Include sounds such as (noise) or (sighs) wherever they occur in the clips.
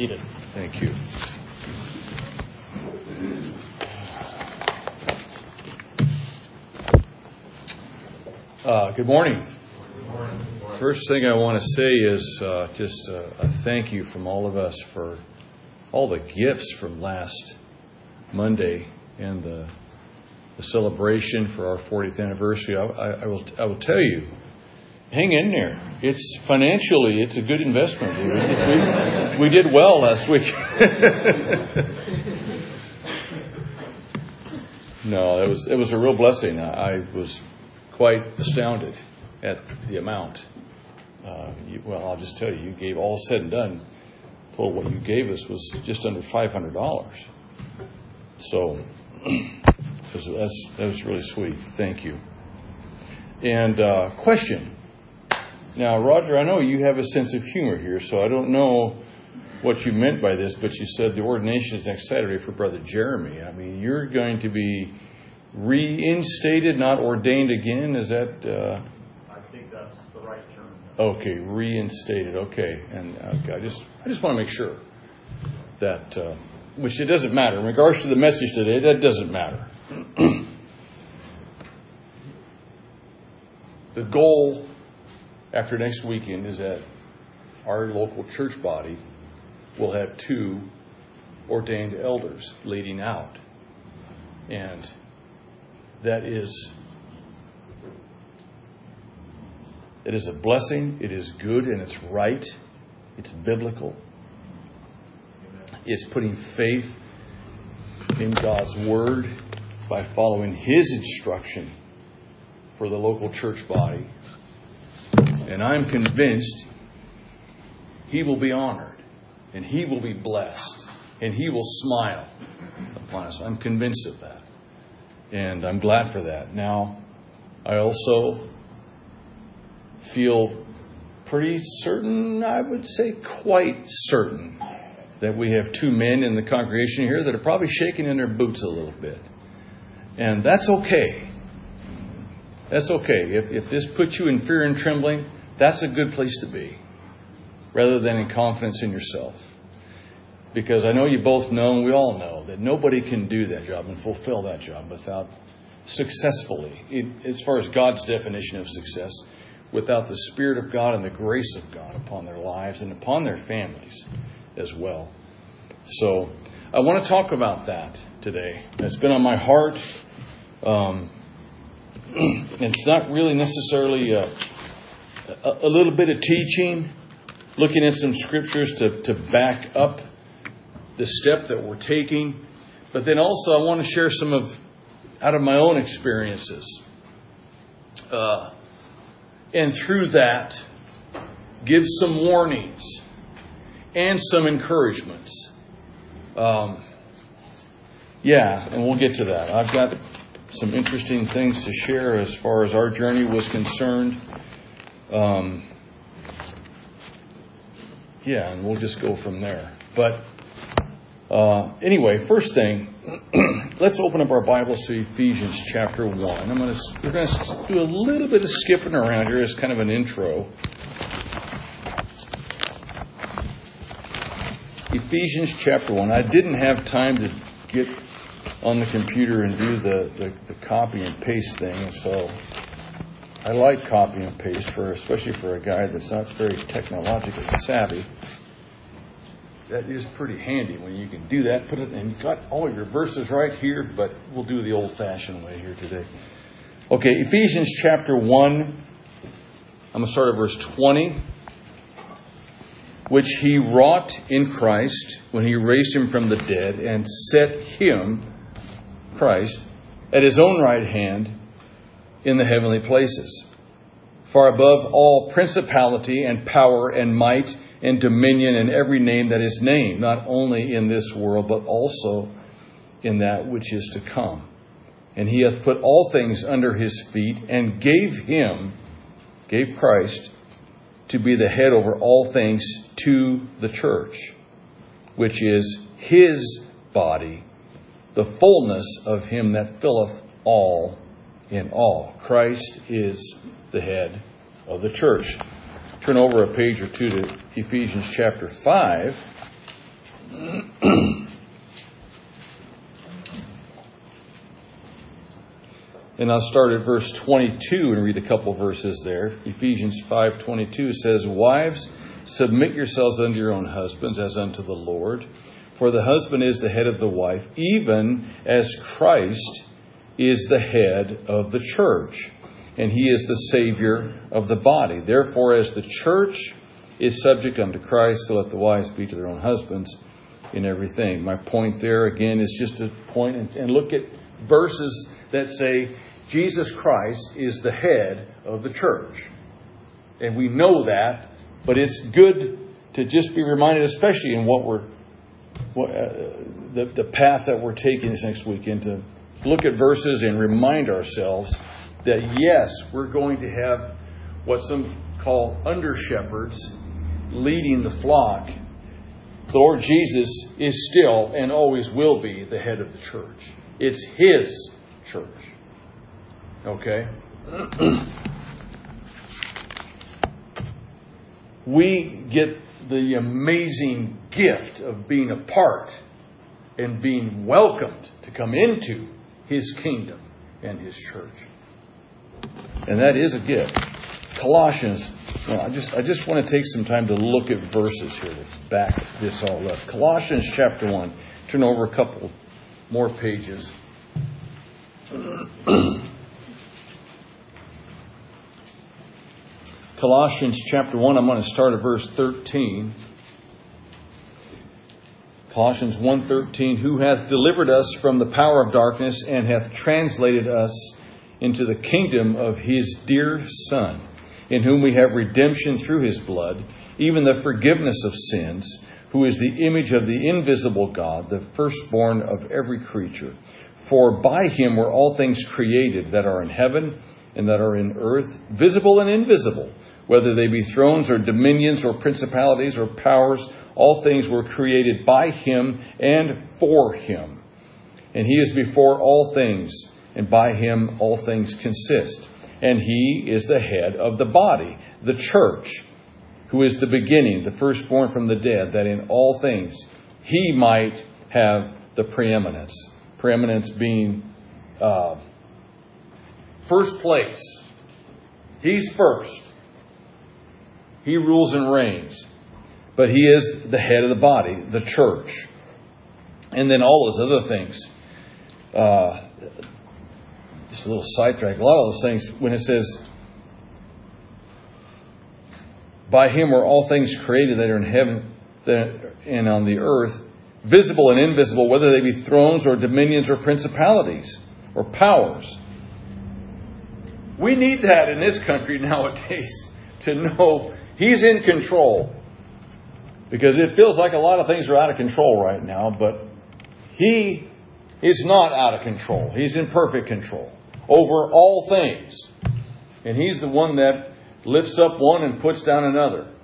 seated. Thank you. Uh, good morning. First thing I want to say is uh, just a, a thank you from all of us for all the gifts from last Monday and the, the celebration for our 40th anniversary. I, I, I will I will tell you, hang in there. It's financially, it's a good investment. We, we, did well last week. (laughs) no, it was it was a real blessing. I, I was quite astounded at the amount. Uh, you, well, I'll just tell you, you gave all said and done. Total what you gave us was just under five hundred dollars. So (clears throat) that's that was really sweet. Thank you. And uh, question. Now, Roger, I know you have a sense of humor here, so I don't know what you meant by this, but you said the ordination is next Saturday for Brother Jeremy. I mean, you're going to be reinstated, not ordained again. Is that? Uh... I think that's the right term. Okay, reinstated. Okay, and okay, I just I just want to make sure that, uh, which it doesn't matter in regards to the message today. That doesn't matter. (clears throat) the goal after next weekend is that our local church body will have two ordained elders leading out. And that is it is a blessing, it is good and it's right, it's biblical. It's putting faith in God's word by following his instruction for the local church body. And I'm convinced he will be honored and he will be blessed and he will smile upon us. I'm convinced of that. And I'm glad for that. Now, I also feel pretty certain, I would say quite certain, that we have two men in the congregation here that are probably shaking in their boots a little bit. And that's okay. That's okay. If, if this puts you in fear and trembling, that's a good place to be, rather than in confidence in yourself. Because I know you both know, and we all know, that nobody can do that job and fulfill that job without successfully, as far as God's definition of success, without the Spirit of God and the grace of God upon their lives and upon their families as well. So I want to talk about that today. It's been on my heart. Um, (clears throat) it's not really necessarily a, a, a, little bit of teaching, looking at some scriptures to, to back up the step that we're taking. But then also, I want to share some of out of my own experiences. Uh, and through that, give some warnings and some encouragements. Um, yeah, and we'll get to that. I've got some interesting things to share as far as our journey was concerned. Um, yeah, and we'll just go from there. But uh, anyway, first thing, (clears throat) let's open up our Bibles to Ephesians chapter one. I'm going to we're going to do a little bit of skipping around here as kind of an intro. Ephesians chapter one. I didn't have time to get on the computer and do the, the, the copy and paste thing, so I like copy and paste for especially for a guy that's not very technologically savvy that is pretty handy when you can do that. Put it and you got all your verses right here, but we'll do the old-fashioned way here today. Okay, Ephesians chapter one. I'm going to start at verse 20. Which he wrought in Christ when he raised him from the dead and set him, Christ, at his own right hand in the heavenly places, far above all principality and power and might and dominion and every name that is named, not only in this world, but also in that which is to come. And he hath put all things under his feet and gave him, gave Christ, to be the head over all things to the church, which is his body, the fullness of him that filleth all in all. Christ is the head of the church. Turn over a page or two to Ephesians chapter 5. (clears throat) and I'll start at verse 22 and read a couple verses there. Ephesians 5:22 says, "Wives, submit yourselves unto your own husbands as unto the Lord." For the husband is the head of the wife, even as Christ is the head of the church, and he is the savior of the body. Therefore as the church is subject unto Christ, so let the wives be to their own husbands in everything." My point there again is just to point and, and look at verses that say Jesus Christ is the head of the church. And we know that, but it's good to just be reminded, especially in what we're, Uh, the, the path that we're taking this next weekend, to look at verses and remind ourselves that yes, we're going to have what some call under shepherds leading the flock. The Lord Jesus is still and always will be the head of the church. It's His church. Okay? (clears throat) we get the amazing gift of being a part and being welcomed to come into His kingdom and His church. And that is a gift. Colossians, well, I just I just want to take some time to look at verses here to back this all up. Colossians chapter 1. Turn over a couple more pages. (clears throat) Colossians chapter 1, I'm going to start at verse 13. Colossians 1:13 who hath delivered us from the power of darkness and hath translated us into the kingdom of his dear son in whom we have redemption through his blood even the forgiveness of sins who is the image of the invisible God the firstborn of every creature. For by him were all things created that are in heaven and that are in earth visible and invisible whether they be thrones or dominions or principalities or powers, all things were created by him and for him. And he is before all things, and by him all things consist. And he is the head of the body, the church, who is the beginning, the firstborn from the dead, that in all things he might have the preeminence. Preeminence being uh, first place. He's first. He rules and reigns. But he is the head of the body, the church. And then all those other things. Uh, just a little sidetrack. A lot of those things, when it says, by him were all things created that are in heaven and on the earth, visible and invisible, whether they be thrones or dominions or principalities or powers. We need that in this country (laughs) nowadays to know He's in control. Because it feels like a lot of things are out of control right now, but He is not out of control. He's in perfect control over all things. And He's the one that lifts up one and puts down another.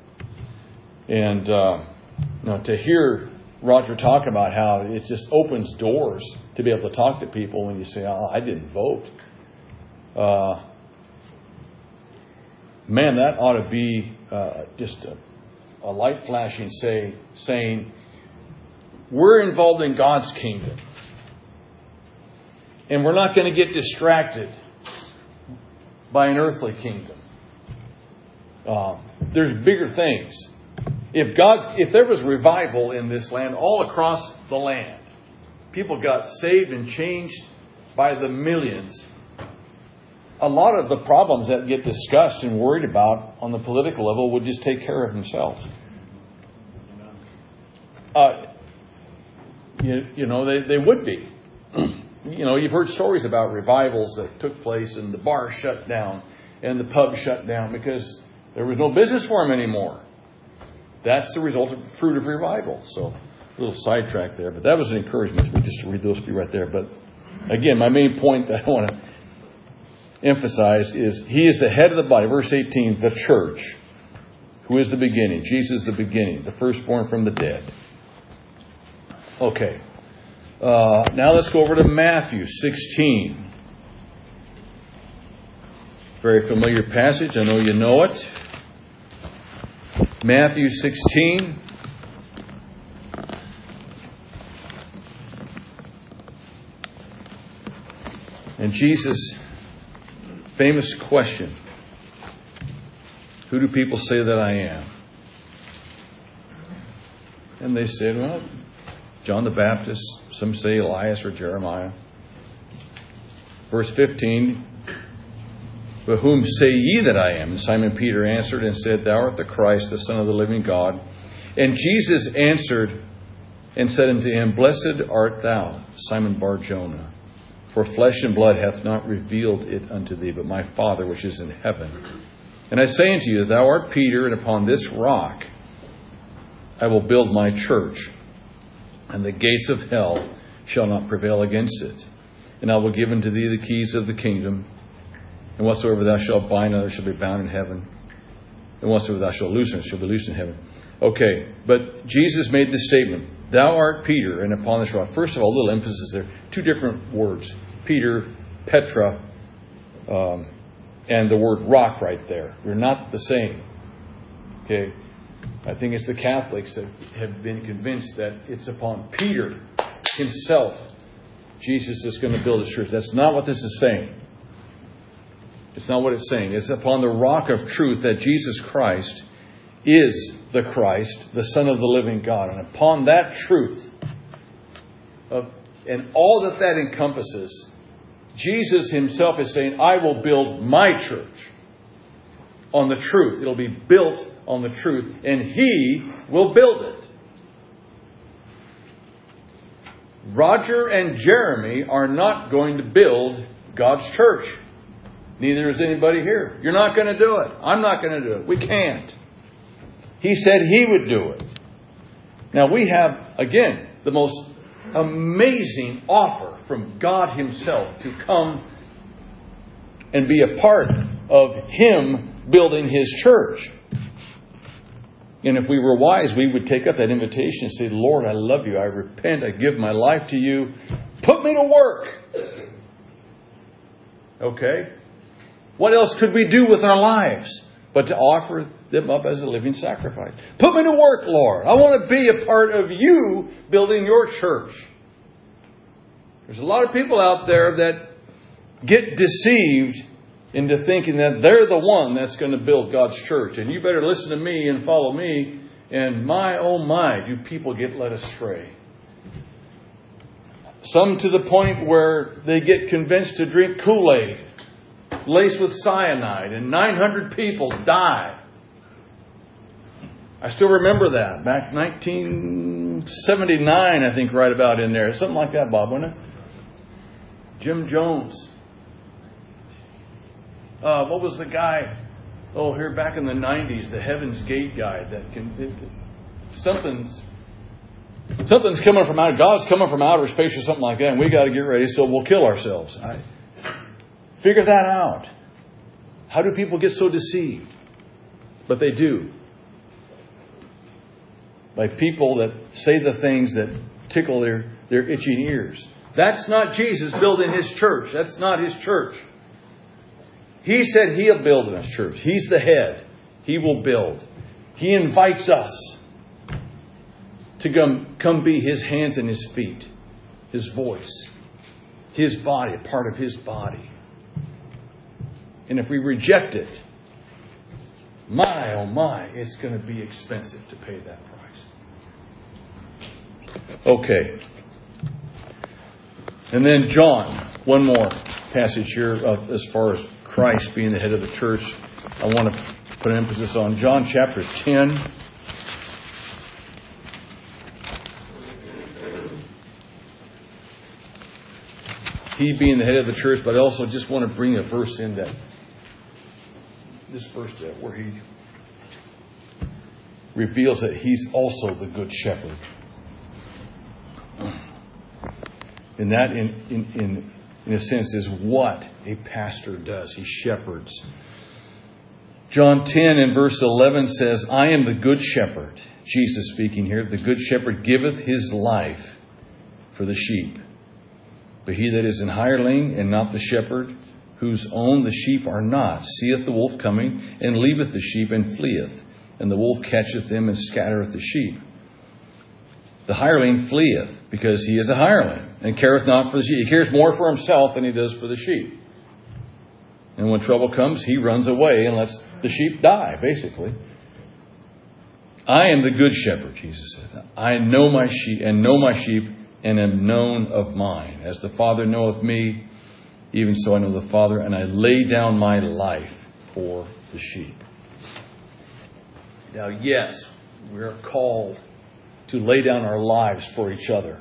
And uh, to hear Roger talk about how it just opens doors to be able to talk to people when you say, oh, I didn't vote. Uh, man, that ought to be just a, a, light flashing say, saying, we're involved in God's kingdom. And we're not going to get distracted by an earthly kingdom. Uh, there's bigger things. If God's, if there was revival in this land, all across the land, people got saved and changed by the millions a lot of the problems that get discussed and worried about on the political level would just take care of themselves. Uh, you, you know, they, they would be. (clears throat) you know, you've heard stories about revivals that took place and the bar shut down and the pub shut down because there was no business for them anymore. That's the result of fruit of revival. So, a little sidetrack there, but that was an encouragement just to read those few right there. But again, my main point that I want to emphasize is He is the head of the body. Verse 18, the church, who is the beginning. Jesus the beginning, the firstborn from the dead. Okay. Uh, now let's go over to Matthew 16. Very familiar passage. I know you know it. Matthew 16. And Jesus famous question Who do people say that I am? And they said, Well, John the Baptist, some say Elias or Jeremiah. Verse 15, But whom say ye that I am? And Simon Peter answered and said, Thou art the Christ, the Son of the living God. And Jesus answered and said unto him, Blessed art thou, Simon Bar Jonah, for flesh and blood hath not revealed it unto thee, but my Father which is in heaven. And I say unto you, Thou art Peter, and upon this rock I will build my church, and the gates of hell shall not prevail against it. And I will give unto thee the keys of the kingdom, and whatsoever thou shalt bind on shall be bound in heaven, and whatsoever thou shalt loose on shall be loosed in heaven. Okay, but Jesus made this statement Thou art Peter, and upon this rock. First of all, a little emphasis there. Two different words Peter, Petra, um, and the word rock right there. They're not the same. Okay? I think it's the Catholics that have been convinced that it's upon Peter himself Jesus is going to build his church. That's not what this is saying. It's not what it's saying. It's upon the rock of truth that Jesus Christ is the Christ, the Son of the living God. And upon that truth, of, and all that that encompasses, Jesus himself is saying, I will build my church on the truth. It'll be built on the truth, and he will build it. Roger and Jeremy are not going to build God's church. Neither is anybody here. You're not going to do it. I'm not going to do it. We can't. He said He would do it. Now we have, again, the most amazing offer from God Himself to come and be a part of Him building His church. And if we were wise, we would take up that invitation and say, Lord, I love you. I repent. I give my life to you. Put me to work. Okay? What else could we do with our lives but to offer them up as a living sacrifice? Put me to work, Lord. I want to be a part of you building your church. There's a lot of people out there that get deceived into thinking that they're the one that's going to build God's church. And you better listen to me and follow me. And my, oh my, do people get led astray. Some to the point where they get convinced to drink Kool Aid laced with cyanide, and 900 people die. I still remember that back 1979, I think, right about in there. Something like that, Bob, wasn't it? Jim Jones uh, what was the guy? Oh, here back in the '90s, the Heaven's Gate guy. That can something's something's coming from out. God's coming from outer space or something like that, and we got to get ready. So we'll kill ourselves. I, figure that out. How do people get so deceived? But they do. By people that say the things that tickle their, their itching ears. That's not Jesus building his church. That's not his church. He said he'll build his church. He's the head. He will build. He invites us to come, come be his hands and his feet, his voice, his body, a part of his body. And if we reject it, my, oh my, it's going to be expensive to pay that price. Okay. And then John, one more passage here of, as far as Christ being the head of the church, I want to put an emphasis on John chapter 10. He being the head of the church, but I also just want to bring a verse in that this verse there where he reveals that he's also the good shepherd. And that in, in, in a sense, is what a pastor does. He shepherds. John 10 and verse 11 says, I am the good shepherd. Jesus speaking here. The good shepherd giveth his life for the sheep. But he that is an hireling and not the shepherd, whose own the sheep are not, seeth the wolf coming, and leaveth the sheep and fleeth. And the wolf catcheth them and scattereth the sheep. The hireling fleeth because he is a hireling and careth not for the sheep. He cares more for himself than he does for the sheep. And when trouble comes, he runs away and lets the sheep die, basically. I am the good shepherd, Jesus said. I know my sheep and know my sheep and am known of mine. As the Father knoweth me, even so I know the Father, and I lay down my life for the sheep. Now, yes, we are called to lay down our lives for each other.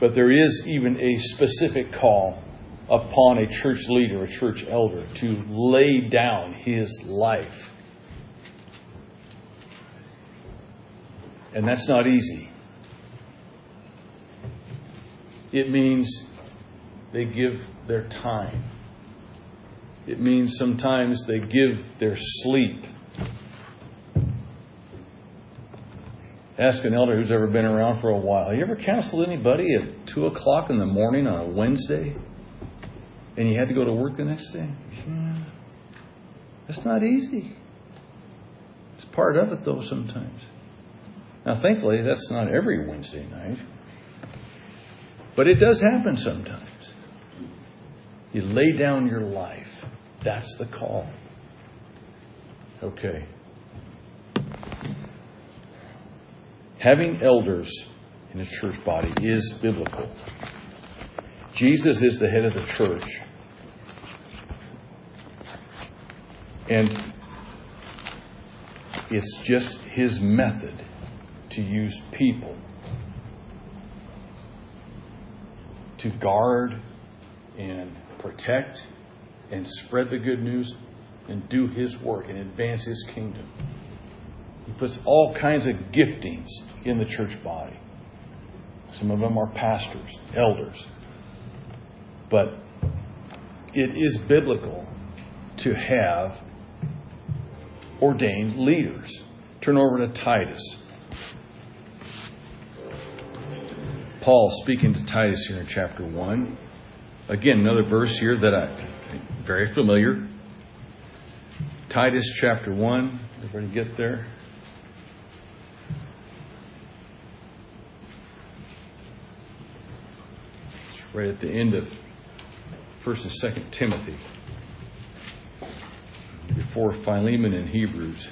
But there is even a specific call upon a church leader, a church elder, to lay down his life. And that's not easy. It means they give their time. It means sometimes they give their sleep. Ask an elder who's ever been around for a while. You ever counseled anybody at 2 o'clock in the morning on a Wednesday? And you had to go to work the next day? Yeah. That's not easy. It's part of it, though, sometimes. Now, thankfully, that's not every Wednesday night. But it does happen sometimes. You lay down your life. That's the call. Okay. Having elders in a church body is biblical. Jesus is the head of the church. And it's just his method to use people to guard and protect and spread the good news and do his work and advance his kingdom. He puts all kinds of giftings in the church body. Some of them are pastors, elders. But it is biblical to have ordained leaders. Turn over to Titus. Paul speaking to Titus here in chapter 1. Again, another verse here that I very familiar. Titus chapter 1. Everybody get there? Right at the end of 1st and 2nd Timothy. Before Philemon and Hebrews.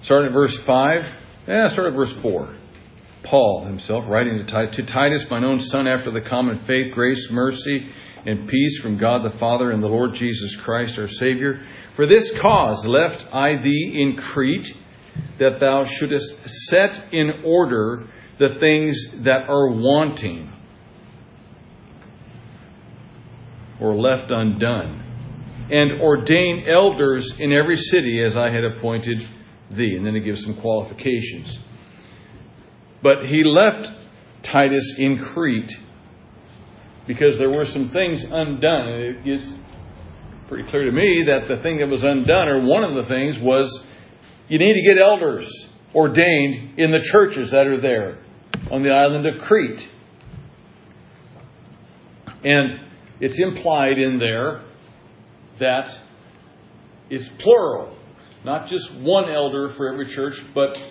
Starting at verse 5. Yeah, start at verse 4. Paul himself, writing to Titus, to Titus, mine own son, after the common faith, grace, mercy, and peace from God the Father and the Lord Jesus Christ our Savior. For this cause left I thee in Crete, that thou shouldest set in order the things that are wanting or left undone, and ordain elders in every city as I had appointed thee. And then it gives some qualifications. But he left Titus in Crete because there were some things undone. And it gets pretty clear to me that the thing that was undone, or one of the things, was you need to get elders ordained in the churches that are there on the island of Crete. And it's implied in there that it's plural, not just one elder for every church, but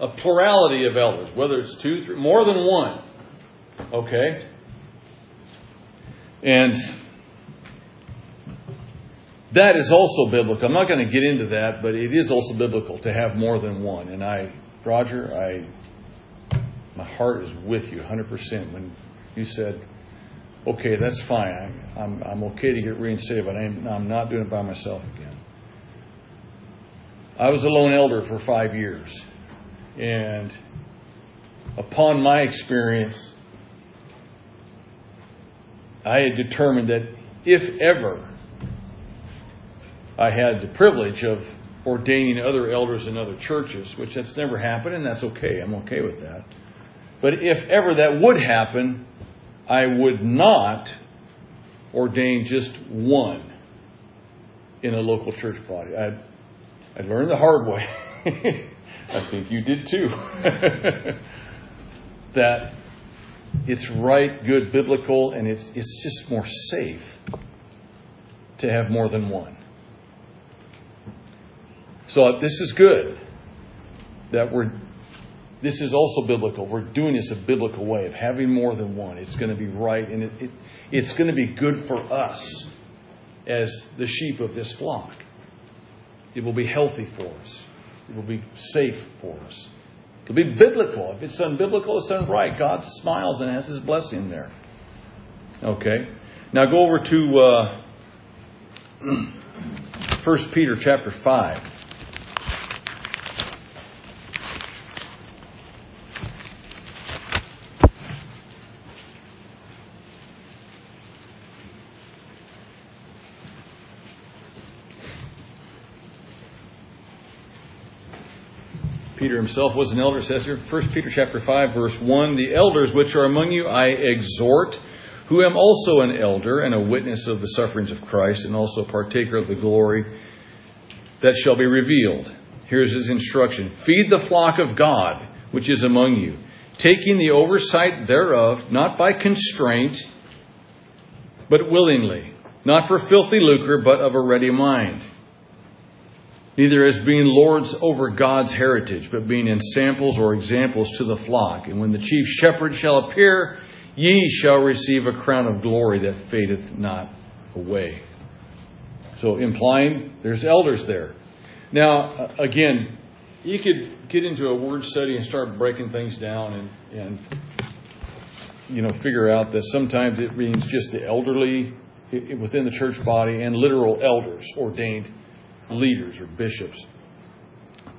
a plurality of elders, whether it's two, three, more than one. Okay? And that is also biblical. I'm not going to get into that, but it is also biblical to have more than one. And I, Roger, I, my heart is with you 100% when you said, okay, that's fine. I, am I'm okay to get reinstated, but I'm, I'm not doing it by myself again. I was a lone elder for five years. And upon my experience, I had determined that if ever I had the privilege of ordaining other elders in other churches, which that's never happened, and that's okay. I'm okay with that. But if ever that would happen, I would not ordain just one in a local church body. I I learned the hard way. (laughs) I think you did too. (laughs) that it's right, good, biblical, and it's, it's just more safe to have more than one. So this is good that we're this is also biblical. We're doing this a biblical way of having more than one. It's going to be right, and it, it, it's going to be good for us as the sheep of this flock. It will be healthy for us. It will be safe for us. It'll be biblical. If it's unbiblical, it's unright. God smiles and has His blessing there. Okay. Now go over to uh, (clears throat) 1 Peter chapter 5. Himself was an elder, says here, 1 Peter chapter 5, verse 1, The elders which are among you I exhort, who am also an elder and a witness of the sufferings of Christ, and also a partaker of the glory that shall be revealed. Here's his instruction. Feed the flock of God which is among you, taking the oversight thereof, not by constraint, but willingly, not for filthy lucre, but of a ready mind neither as being lords over God's heritage, but being ensamples or examples to the flock. And when the chief shepherd shall appear, ye shall receive a crown of glory that fadeth not away. So, implying there's elders there. Now, uh, again, you could get into a word study and start breaking things down and, and you know, figure out that sometimes it means just the elderly within the church body and literal elders ordained leaders or bishops.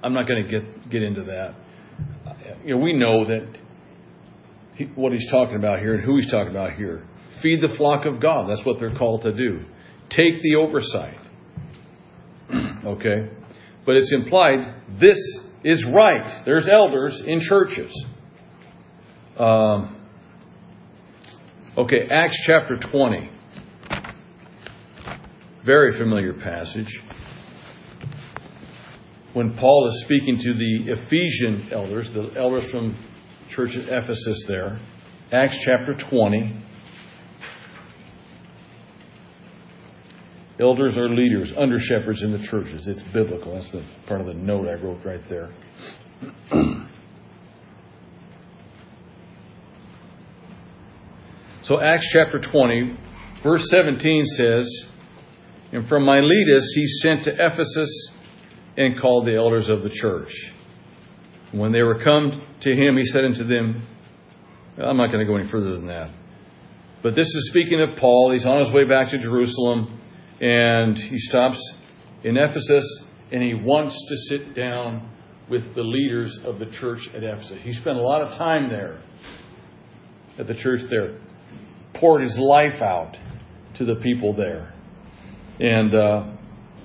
I'm not going to get get into that. You know, we know that he, what he's talking about here and who he's talking about here. Feed the flock of God. That's what they're called to do. Take the oversight. (clears throat) okay? But it's implied this is right. There's elders in churches. Um, okay, Acts chapter 20. Very familiar passage when Paul is speaking to the Ephesian elders, the elders from church at Ephesus there, Acts chapter 20. Elders are leaders, under shepherds in the churches. It's biblical. That's the part of the note I wrote right there. (clears throat) so, Acts chapter 20, verse 17 says, And from Miletus he sent to Ephesus and called the elders of the church. When they were come to him, he said unto them, I'm not going to go any further than that. But this is speaking of Paul. He's on his way back to Jerusalem, and he stops in Ephesus, and he wants to sit down with the leaders of the church at Ephesus. He spent a lot of time there at the church there, poured his life out to the people there. And uh,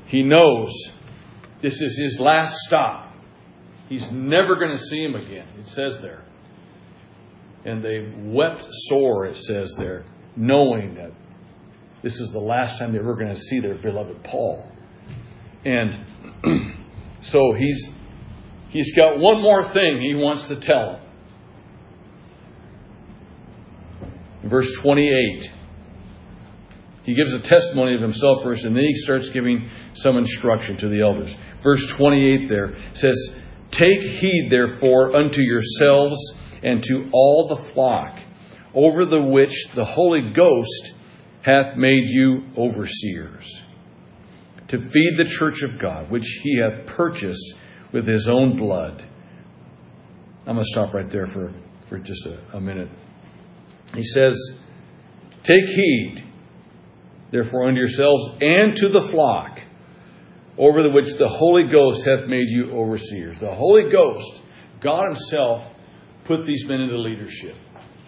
he knows this is his last stop. He's never going to see him again, it says there. And they wept sore, it says there, knowing that this is the last time they were going to see their beloved Paul. And (clears throat) so he's he's got one more thing he wants to tell. Verse 28. He gives a testimony of himself first, and then he starts giving some instruction to the elders. Verse 28 there says, Take heed, therefore, unto yourselves and to all the flock, over the which the Holy Ghost hath made you overseers, to feed the church of God, which he hath purchased with his own blood. I'm going to stop right there for, for just a, a minute. He says, Take heed therefore unto yourselves and to the flock, over the which the Holy Ghost hath made you overseers. The Holy Ghost, God Himself, put these men into leadership.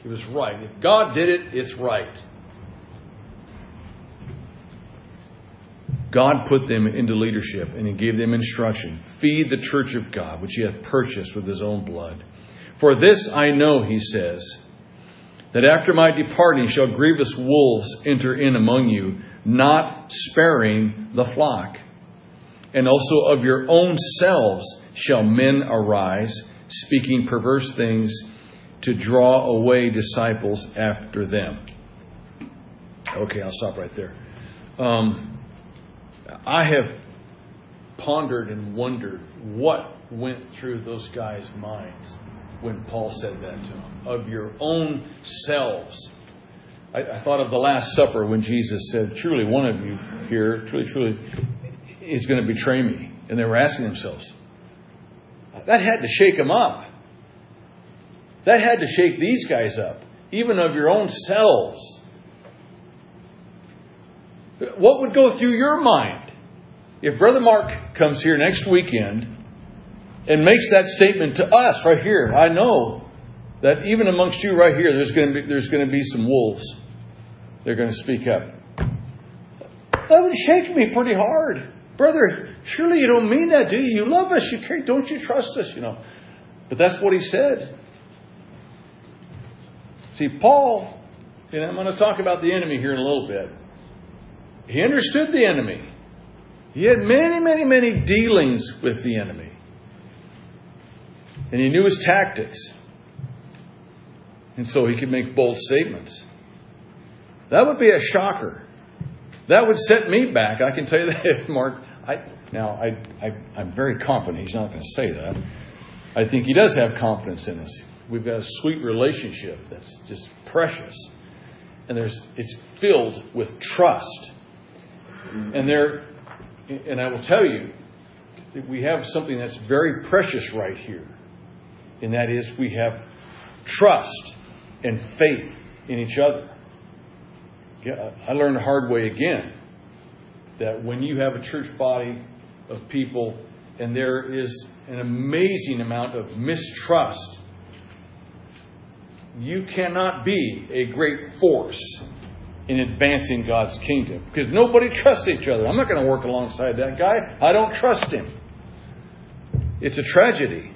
It was right. If God did it, it's right. God put them into leadership and He gave them instruction. Feed the church of God, which He hath purchased with His own blood. For this I know, He says, that after my departing shall grievous wolves enter in among you, not sparing the flock. And also of your own selves shall men arise, speaking perverse things to draw away disciples after them. Okay, I'll stop right there. Um, I have pondered and wondered what went through those guys' minds when Paul said that to them. Of your own selves. I, I thought of the Last Supper when Jesus said, Truly, one of you here, truly, truly, is going to betray me. And they were asking themselves, that had to shake them up. That had to shake these guys up, even of your own selves. What would go through your mind if Brother Mark comes here next weekend and makes that statement to us right here? I know that even amongst you right here, there's going to be, there's going to be some wolves. They're going to speak up. That would shake me pretty hard. Brother, surely you don't mean that, do you? You love us. You care. Don't you trust us? You know. But that's what he said. See, Paul, and I'm going to talk about the enemy here in a little bit. He understood the enemy. He had many, many, many dealings with the enemy. And he knew his tactics. And so he could make bold statements. That would be a shocker. That would set me back. I can tell you (laughs) that, Mark. I, now, I, I, I'm very confident he's not going to say that. I think he does have confidence in us. We've got a sweet relationship that's just precious. And there's, it's filled with trust. And there, and I will tell you that we have something that's very precious right here. And that is we have trust and faith in each other. I learned the hard way again that when you have a church body of people and there is an amazing amount of mistrust, you cannot be a great force in advancing God's kingdom because nobody trusts each other. I'm not going to work alongside that guy. I don't trust him. It's a tragedy.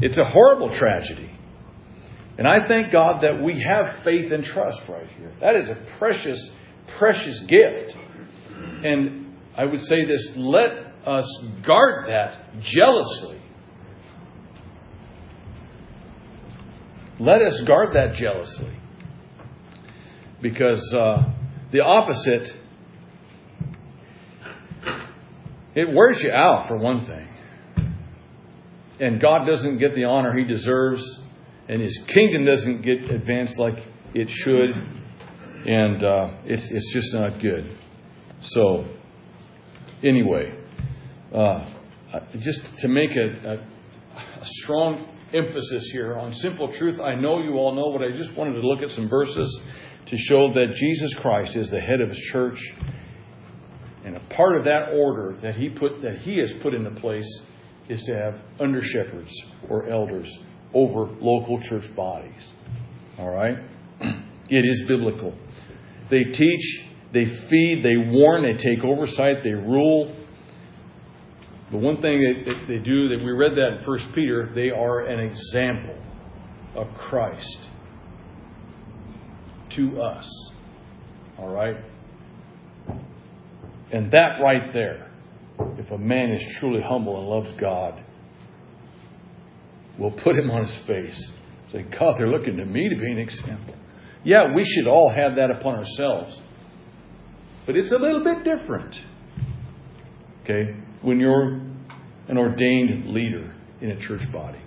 It's a horrible tragedy. And I thank God that we have faith and trust right here. That is a precious, precious gift. And I would say this let us guard that jealously. Let us guard that jealously. Because uh, the opposite, it wears you out, for one thing. And God doesn't get the honor he deserves, and his kingdom doesn't get advanced like it should, and uh, it's, it's just not good. So, anyway, uh, just to make a, a, a, strong emphasis here on simple truth, I know you all know, but I just wanted to look at some verses to show that Jesus Christ is the head of his church, and a part of that order that he put that he has put into place is to have under shepherds or elders over local church bodies. All right, it is biblical. They teach they feed, they warn, they take oversight, they rule. The one thing that they do, that we read that in 1 Peter, they are an example of Christ to us. All right? And that right there, if a man is truly humble and loves God, we'll put him on his face. Say, God, they're looking to me to be an example. Yeah, we should all have that upon ourselves. But it's a little bit different. Okay? When you're an ordained leader in a church body.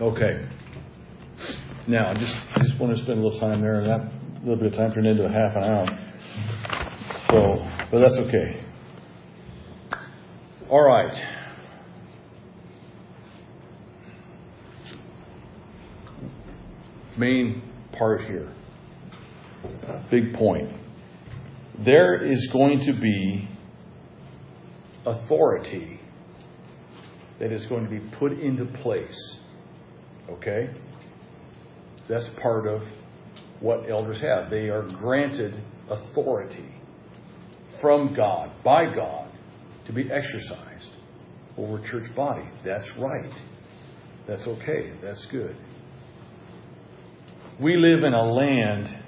Okay. Now, I just I just want to spend a little time there, and that little bit of time turned into a half an hour. So, but that's okay. All right. Main part here. Big point there is going to be authority that is going to be put into place. Okay? That's part of what elders have. They are granted authority from God, by God, to be exercised over church body. That's right. That's okay. That's good. We live in a land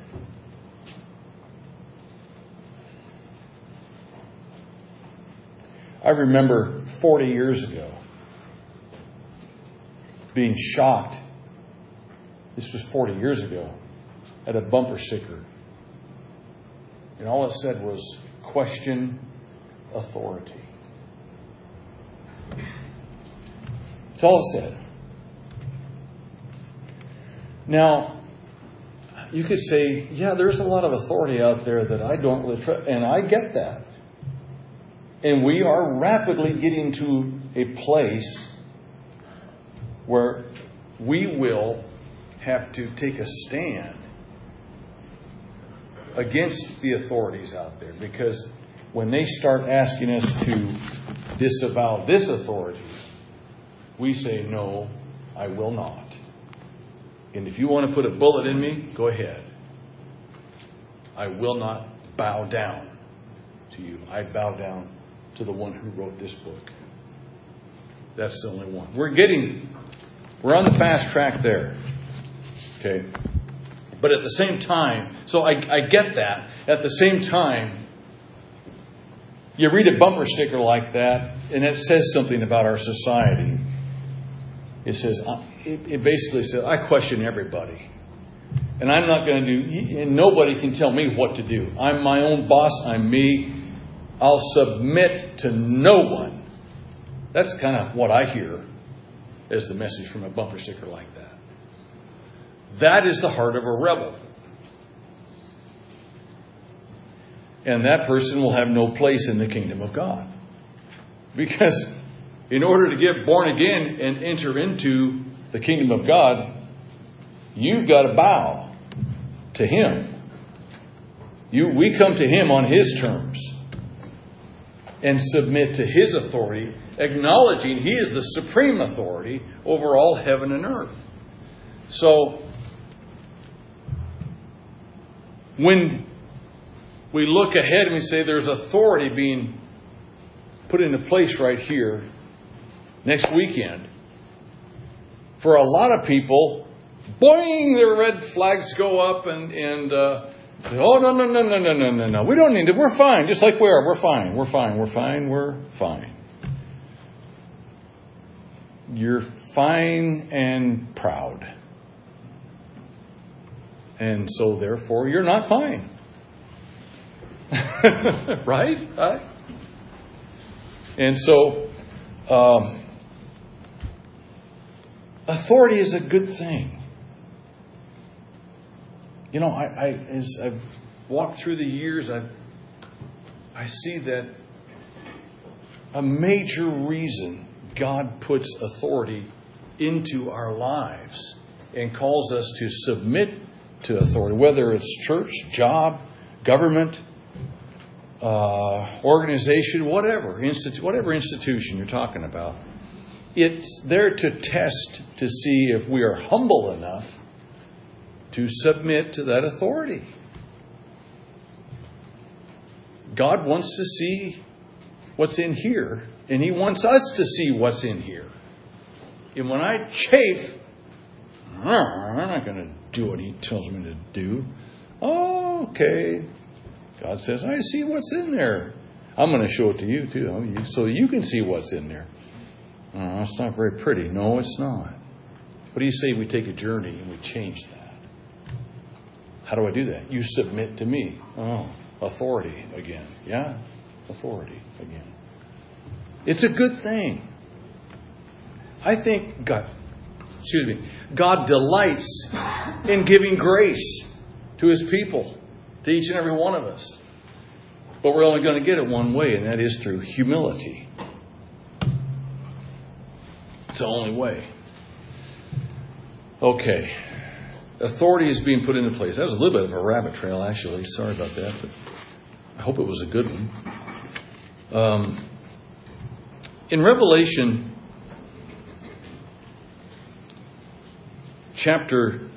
I remember 40 years ago being shocked. This was 40 years ago at a bumper sticker. And all it said was question authority. That's all said. Now, you could say, yeah, there's a lot of authority out there that I don't really trust, and I get that. And we are rapidly getting to a place where we will have to take a stand against the authorities out there because when they start asking us to disavow this authority, we say, No, I will not. And if you want to put a bullet in me, go ahead. I will not bow down to you. I bow down to the one who wrote this book. That's the only one. We're getting, we're on the fast track there. Okay? But at the same time, so I, I get that. At the same time, you read a bumper sticker like that, and it says something about our society. It says, uh, it basically says, I question everybody. And I'm not going to do, and nobody can tell me what to do. I'm my own boss. I'm me. I'll submit to no one. That's kind of what I hear as the message from a bumper sticker like that. That is the heart of a rebel. And that person will have no place in the kingdom of God. Because in order to get born again and enter into the kingdom of God, you've got to bow to Him. You, we come to Him on His terms and submit to His authority, acknowledging He is the supreme authority over all heaven and earth. So, when we look ahead and we say there's authority being put into place right here next weekend, for a lot of people, boing, their red flags go up and, and uh, say, oh, no, no, no, no, no, no, no, no. We don't need it. We're fine, just like we are. We're fine. We're fine. We're fine. We're fine. You're fine and proud. And so, therefore, you're not fine. (laughs) right? Right? And so, um, authority is a good thing. You know, I, I as I've walked through the years, I I see that a major reason God puts authority into our lives and calls us to submit to authority, whether it's church, job, government, uh, organization, whatever, institu- whatever institution you're talking about. It's there to test to see if we are humble enough to submit to that authority. God wants to see what's in here, and He wants us to see what's in here. And when I chafe, I'm not going to do what He tells me to do. Oh, okay. God says, I see what's in there. I'm going to show it to you, too, so you can see what's in there. Oh, it's not very pretty. No, it's not. What do you say we take a journey and we change that? How do I do that? You submit to me. Oh, authority again. Yeah, authority again. It's a good thing. I think God, excuse me, God delights in giving grace to his people, to each and every one of us. But we're only going to get it one way, and that is through humility. It's the only way. Okay. Authority is being put into place. That was a little bit of a rabbit trail, actually. Sorry about that, but I hope it was a good one. Um, in Revelation chapter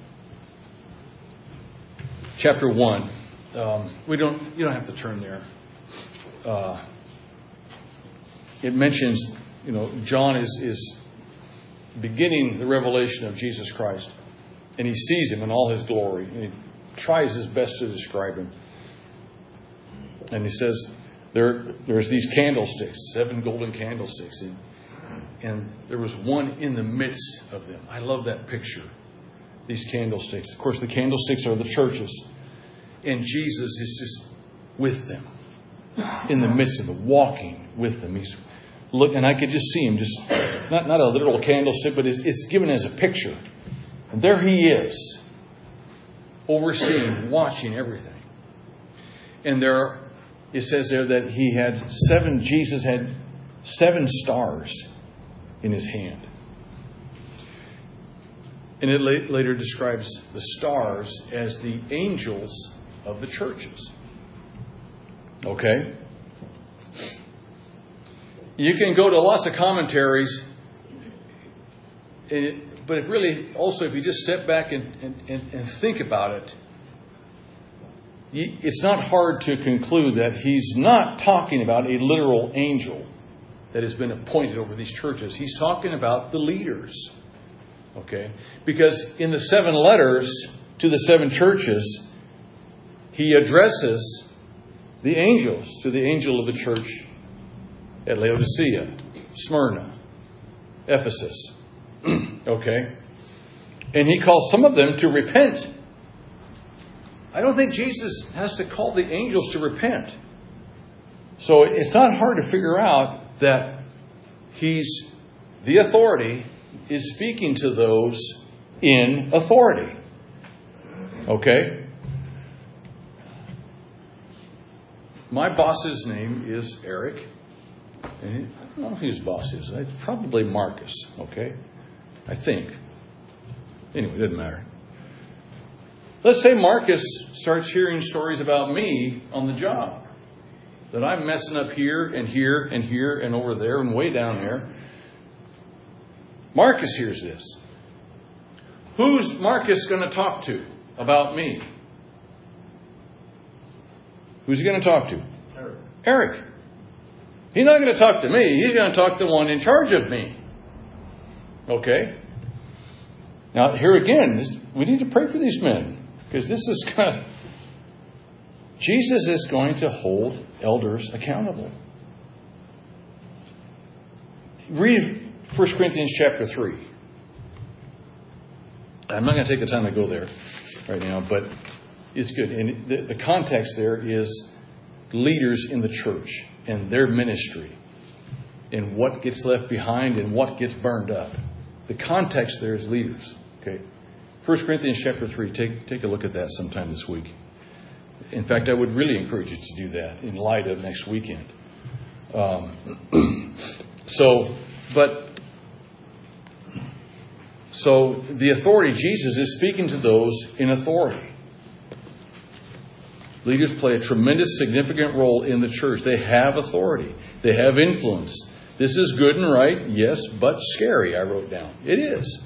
chapter one, um, we don't you don't have to turn there. Uh, it mentions, you know, John is is beginning the revelation of Jesus Christ, and he sees him in all his glory, and he tries his best to describe him. And he says, there, there's these candlesticks, seven golden candlesticks, and, and there was one in the midst of them. I love that picture. These candlesticks. Of course, the candlesticks are the churches, and Jesus is just with them, in the midst of them, walking with them. He's look, and I could just see him, just not not a literal candlestick, but it's, it's given as a picture. And there he is, overseeing, watching everything. And there, it says there that he had seven, Jesus had seven stars in his hand. And it later describes the stars as the angels of the churches. Okay? You can go to lots of commentaries, it, but if really, also, if you just step back and, and, and think about it, it's not hard to conclude that he's not talking about a literal angel that has been appointed over these churches. He's talking about the leaders. Okay? Because in the seven letters to the seven churches, he addresses the angels to the angel of the church at Laodicea, Smyrna, Ephesus. (clears throat) okay? And he calls some of them to repent. I don't think Jesus has to call the angels to repent. So it's not hard to figure out that he's the authority is speaking to those in authority. Okay? My boss's name is Eric. And I don't know who his boss is. It's probably Marcus, okay? I think. Anyway, it doesn't matter. Let's say Marcus starts hearing stories about me on the job. That I'm messing up here and here and here and over there and way down there. Marcus hears this. Who's Marcus going to talk to about me? Who's he going to talk to? Eric. Eric. He's not going to talk to me. He's going to talk to the one in charge of me. Okay? Now, here again, we need to pray for these men because this is (laughs) kind of. Jesus is going to hold elders accountable. Read 1 Corinthians chapter 3. I'm not going to take the time to go there right now, but it's good. And the, the context there is leaders in the church and their ministry and what gets left behind and what gets burned up. The context there is leaders. Okay. 1 Corinthians chapter 3, take, take a look at that sometime this week. In fact, I would really encourage you to do that in light of next weekend. Um, (clears throat) so, but so the authority, Jesus is speaking to those in authority. Leaders play a tremendous, significant role in the church. They have authority, they have influence. This is good and right, yes, but scary, I wrote down. It is.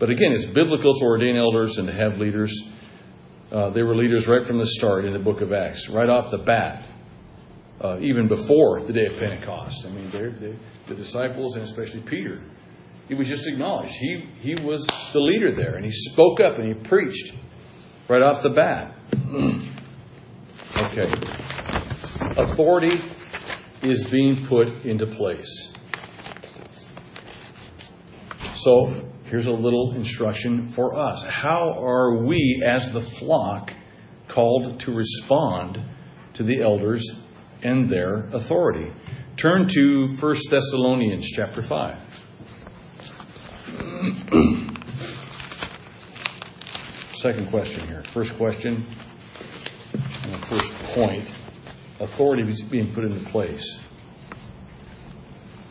But again, it's biblical to ordain elders and to have leaders. Uh, they were leaders right from the start in the book of Acts, right off the bat, uh, even before the day of Pentecost. I mean, they're, they're, the disciples and especially Peter, he was just acknowledged. He, he was the leader there, and he spoke up and he preached right off the bat. okay. Authority is being put into place. So, here's a little instruction for us. How are we, as the flock, called to respond to the elders and their authority? Turn to 1 Thessalonians chapter 5. (clears throat) Second question here. First question, first point authority is being put into place.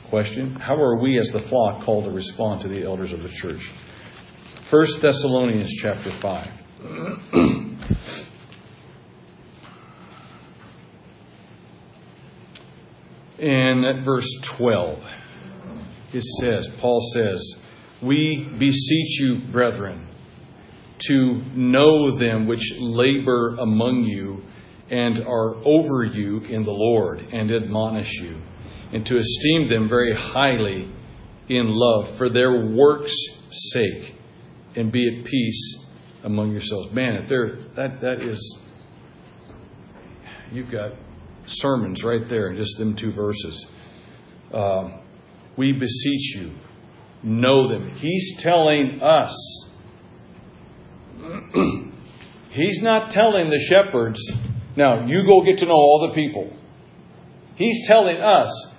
Question How are we as the flock called to respond to the elders of the church? 1 Thessalonians chapter 5. (clears throat) and at verse 12, it says, Paul says, We beseech you, brethren, to know them which labor among you and are over you in the Lord and admonish you, and to esteem them very highly in love for their works' sake, and be at peace among yourselves. Man, if there that that is you've got sermons right there in just them two verses. Um, we beseech you, know them. He's telling us. (clears throat) He's not telling the shepherds, now you go get to know all the people. He's telling us,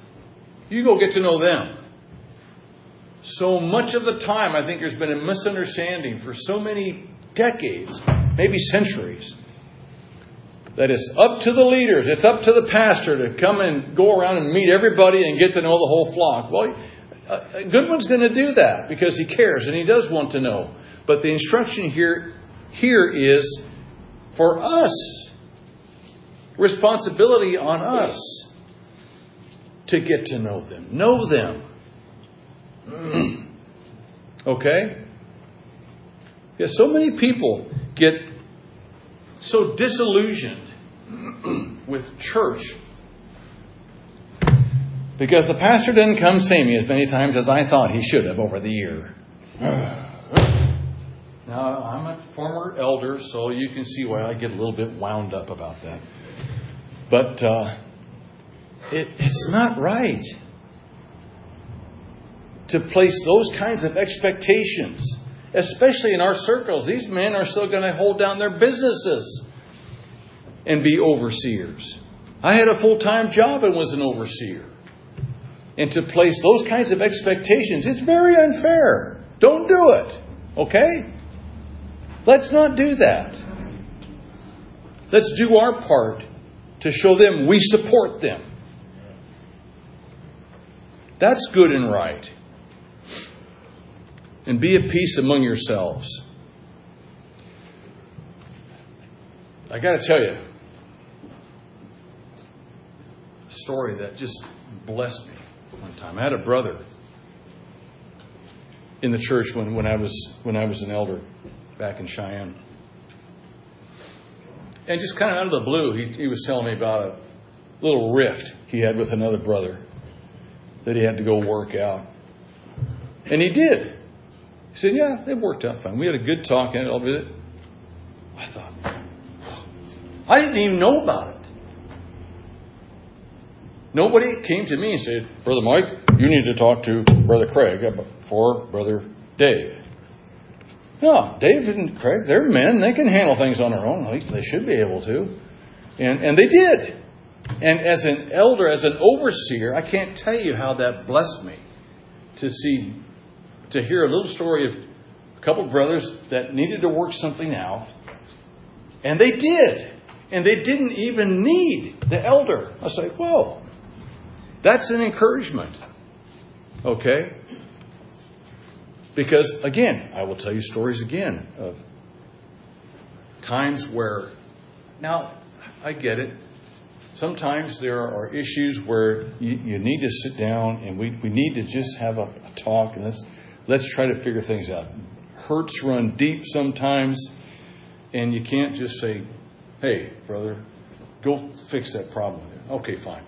you go get to know them. so much of the time, I think there's been a misunderstanding for so many decades, maybe centuries, that it's up to the leaders, it's up to the pastor to come and go around and meet everybody and get to know the whole flock. Well, uh, uh, a good one's going to do that because he cares and he does want to know. But the instruction here, here is for us, responsibility on us to get to know them, know them. (clears throat) okay? Because so many people get so disillusioned (clears throat) with church because the pastor didn't come see me as many times as I thought he should have over the year. (sighs) (sighs) Now, I'm a former elder, so you can see why I get a little bit wound up about that. But uh, it, it's not right to place those kinds of expectations, especially in our circles. These men are still going to hold down their businesses and be overseers. I had a full time job and was an overseer. And to place those kinds of expectations, it's very unfair. Don't do it. Okay? Let's not do that. Let's do our part to show them we support them. That's good and right. And be at peace among yourselves. I got to tell you, a story that just blessed me one time. I had a brother in the church when, when I was when I was an elder back in Cheyenne. And just kind of out of the blue, he, he was telling me about a little rift he had with another brother that he had to go work out. And he did. He said, Yeah, it worked out fine. We had a good talk and all of it. I thought, I didn't even know about it. Nobody came to me and said, Brother Mike, you need to talk to Brother Craig for Brother Dave. No, Dave and Craig, they're men. They can handle things on their own. At least they should be able to. And, and they did. And as an elder, as an overseer, I can't tell you how that blessed me to see, to hear a little story of a couple of brothers that needed to work something out. And they did. And they didn't even need the elder. I say, whoa, that's an encouragement. Okay? Because, again, I will tell you stories again of times where, now, I get it. Sometimes there are issues where you, you need to sit down and we, we need to just have a, a talk and let's, let's try to figure things out. Hurts run deep sometimes, and you can't just say, hey, brother, go fix that problem. Okay, fine.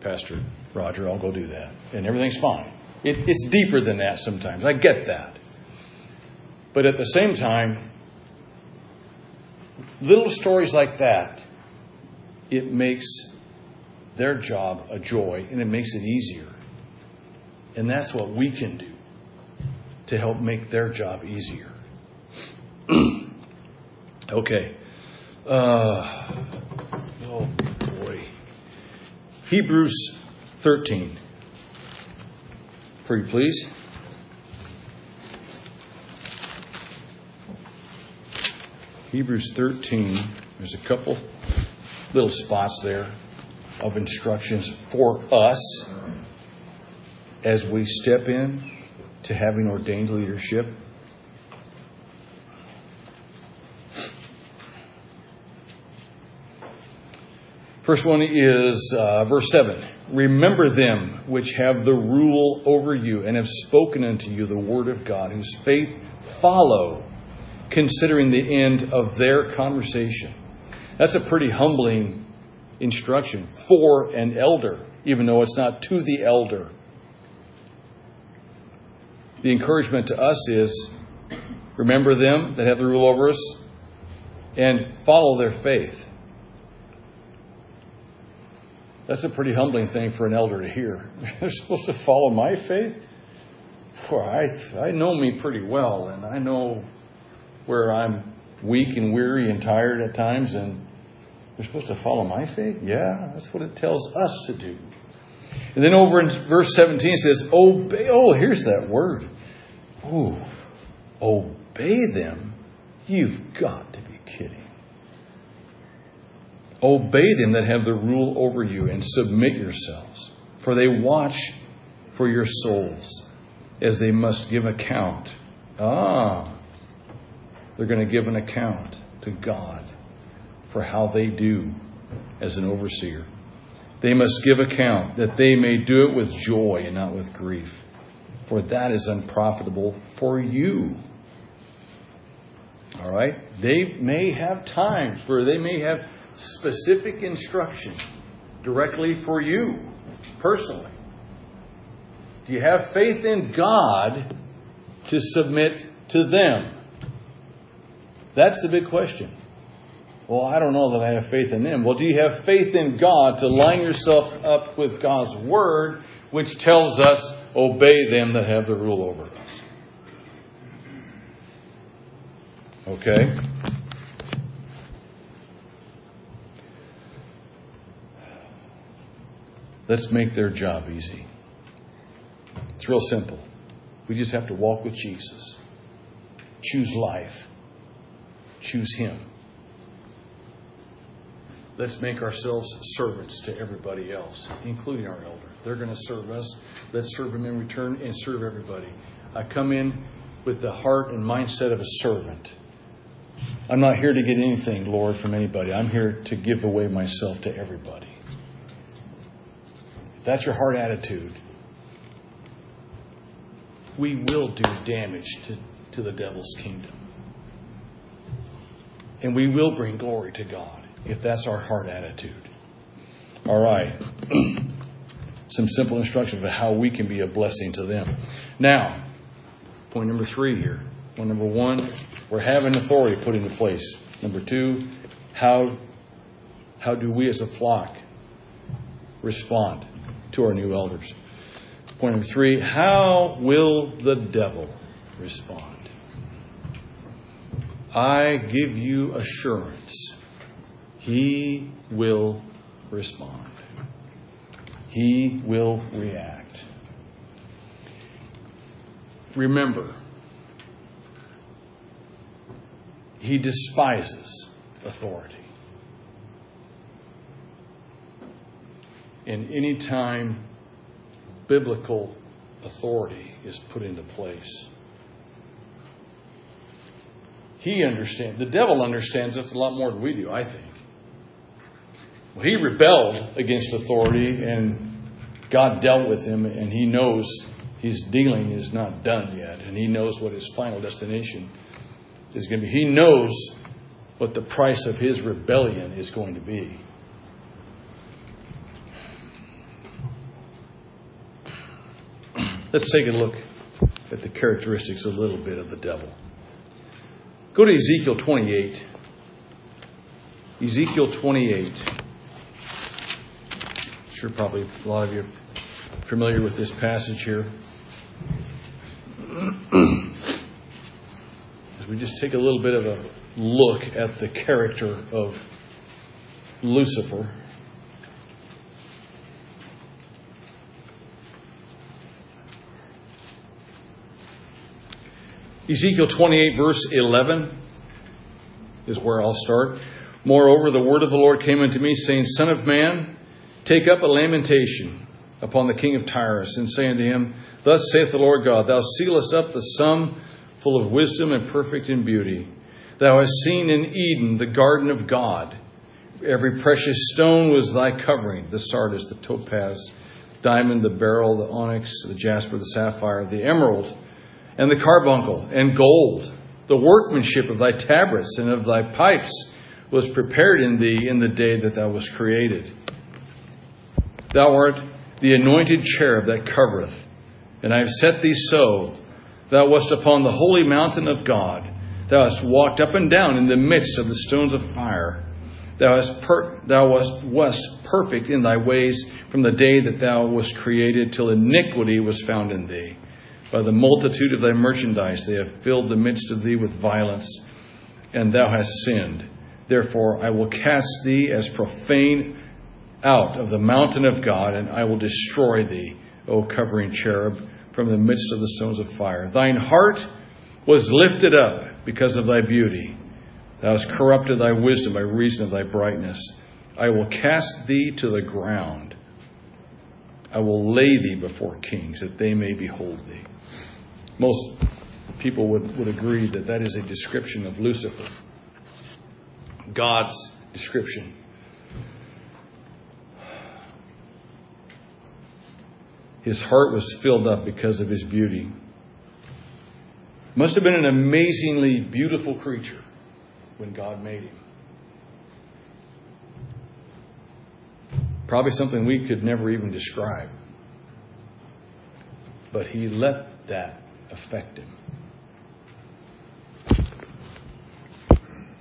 Pastor Roger, I'll go do that. And everything's fine. It, it's deeper than that sometimes. I get that. But at the same time, little stories like that, it makes their job a joy and it makes it easier. And that's what we can do to help make their job easier. (clears throat) okay. Uh, oh boy. Hebrews 13. Pretty please. Hebrews 13, there's a couple little spots there of instructions for us as we step in to having ordained leadership. First one is uh, verse 7. Remember them which have the rule over you and have spoken unto you the word of God, whose faith follow, considering the end of their conversation. That's a pretty humbling instruction for an elder, even though it's not to the elder. The encouragement to us is remember them that have the rule over us and follow their faith. That's a pretty humbling thing for an elder to hear. (laughs) They're supposed to follow my faith? Boy, I, I know me pretty well, and I know where I'm weak and weary and tired at times, and they're supposed to follow my faith? Yeah, that's what it tells us to do. And then over in verse 17 it says, Obey. Oh, here's that word. Ooh, obey them. You've got to be kidding. Obey them that have the rule over you and submit yourselves, for they watch for your souls as they must give account. Ah, they're going to give an account to God for how they do as an overseer. They must give account that they may do it with joy and not with grief, for that is unprofitable for you. All right? They may have times where they may have specific instruction directly for you personally. Do you have faith in God to submit to them? That's the big question. Well, I don't know that I have faith in them. Well, do you have faith in God to line yourself up with God's Word, which tells us, obey them that have the rule over us? Okay? Let's make their job easy. It's real simple. We just have to walk with Jesus, choose life, choose Him let's make ourselves servants to everybody else, including our elder. They're going to serve us. Let's serve them in return and serve everybody. I come in with the heart and mindset of a servant. I'm not here to get anything, Lord, from anybody. I'm here to give away myself to everybody. That's your heart attitude, we will do damage to, to the devil's kingdom. And we will bring glory to God if that's our heart attitude. All right. (clears throat) Some simple instructions of how we can be a blessing to them. Now, point number three here. Point number one, we're having authority put into place. Number two, how, how do we as a flock respond to our new elders? Point number three, how will the devil respond? I give you assurance he will respond. He will react. Remember, he despises authority. And any time biblical authority is put into place, he understands. The devil understands it a lot more than we do, I think. Well, he rebelled against authority, and God dealt with him, and he knows his dealing is not done yet, and he knows what his final destination is going to be. He knows what the price of his rebellion is going to be. Let's take a look at the characteristics a little bit of the devil. Go to Ezekiel 28. Ezekiel 28 sure probably a lot of you are familiar with this passage here. As we just take a little bit of a look at the character of Lucifer. Ezekiel 28, verse 11 is where I'll start. Moreover, the word of the Lord came unto me, saying, Son of man, Take up a lamentation upon the king of Tyrus, and say unto him, Thus saith the Lord God, Thou sealest up the sum full of wisdom and perfect in beauty. Thou hast seen in Eden the garden of God. Every precious stone was thy covering the sardius, the topaz, diamond, the beryl, the onyx, the jasper, the sapphire, the emerald, and the carbuncle, and gold. The workmanship of thy tabrets and of thy pipes was prepared in thee in the day that thou wast created. Thou art the anointed cherub that covereth, and I have set thee so. Thou wast upon the holy mountain of God. Thou hast walked up and down in the midst of the stones of fire. Thou, hast per- thou wast, wast perfect in thy ways from the day that thou wast created till iniquity was found in thee. By the multitude of thy merchandise they have filled the midst of thee with violence, and thou hast sinned. Therefore I will cast thee as profane out of the mountain of God, and I will destroy thee, O covering cherub, from the midst of the stones of fire. Thine heart was lifted up because of thy beauty. Thou hast corrupted thy wisdom by reason of thy brightness. I will cast thee to the ground. I will lay thee before kings, that they may behold thee. Most people would, would agree that that is a description of Lucifer, God's description. His heart was filled up because of his beauty. Must have been an amazingly beautiful creature when God made him. Probably something we could never even describe. But he let that affect him.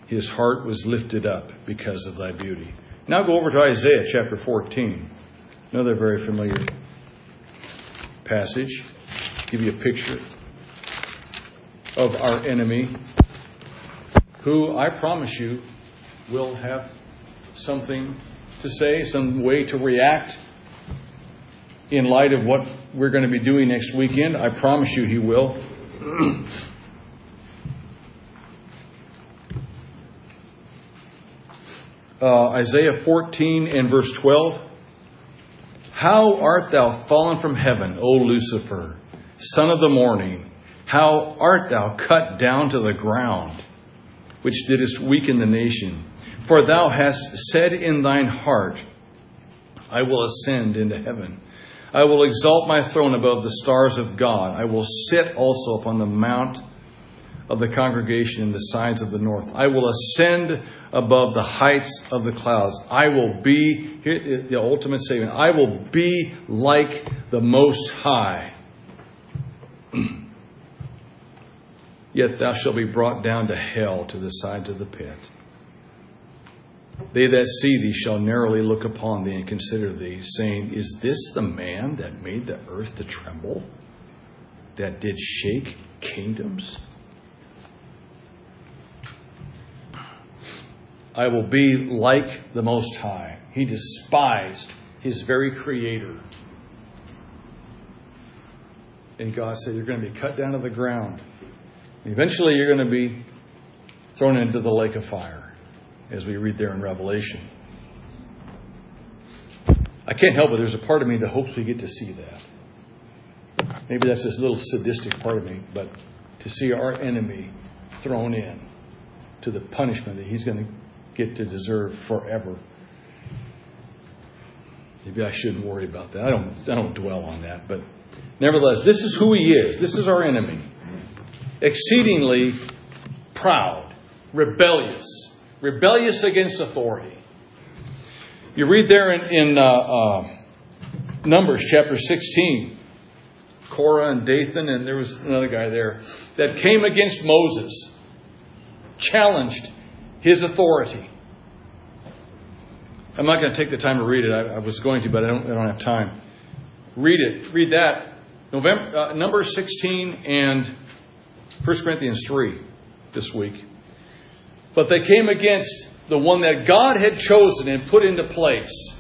His heart was lifted up because of thy beauty. Now go over to Isaiah chapter 14. Another very familiar passage. Give you a picture of our enemy, who I promise you will have something to say, some way to react in light of what we're going to be doing next weekend. I promise you he will. (clears throat) uh, Isaiah 14 and verse 12. How art thou fallen from heaven, O Lucifer, son of the morning? How art thou cut down to the ground, which didst weaken the nation? For thou hast said in thine heart, I will ascend into heaven. I will exalt my throne above the stars of God. I will sit also upon the mount of the congregation in the sides of the north. I will ascend above the heights of the clouds. I will be, the ultimate statement, I will be like the Most High. (clears throat) Yet thou shalt be brought down to hell to the sides of the pit. They that see thee shall narrowly look upon thee and consider thee, saying, Is this the man that made the earth to tremble, that did shake kingdoms? I will be like the Most High. He despised his very creator. And God said, You're going to be cut down to the ground. Eventually, you're going to be thrown into the lake of fire, as we read there in Revelation. I can't help it. There's a part of me that hopes we get to see that. Maybe that's this little sadistic part of me, but to see our enemy thrown in to the punishment that he's going to get to deserve forever. Maybe I shouldn't worry about that. I don't, I don't dwell on that. But nevertheless, this is who he is. This is our enemy. Exceedingly proud, rebellious, rebellious against authority. You read there in, in uh, uh, Numbers chapter 16, Korah and Dathan, and there was another guy there that came against Moses, challenged his authority. I'm not going to take the time to read it. I, I was going to, but I don't, I don't, have time. Read it. Read that. November, uh, number 16 and 1 Corinthians 3 this week. But they came against the one that God had chosen and put into place.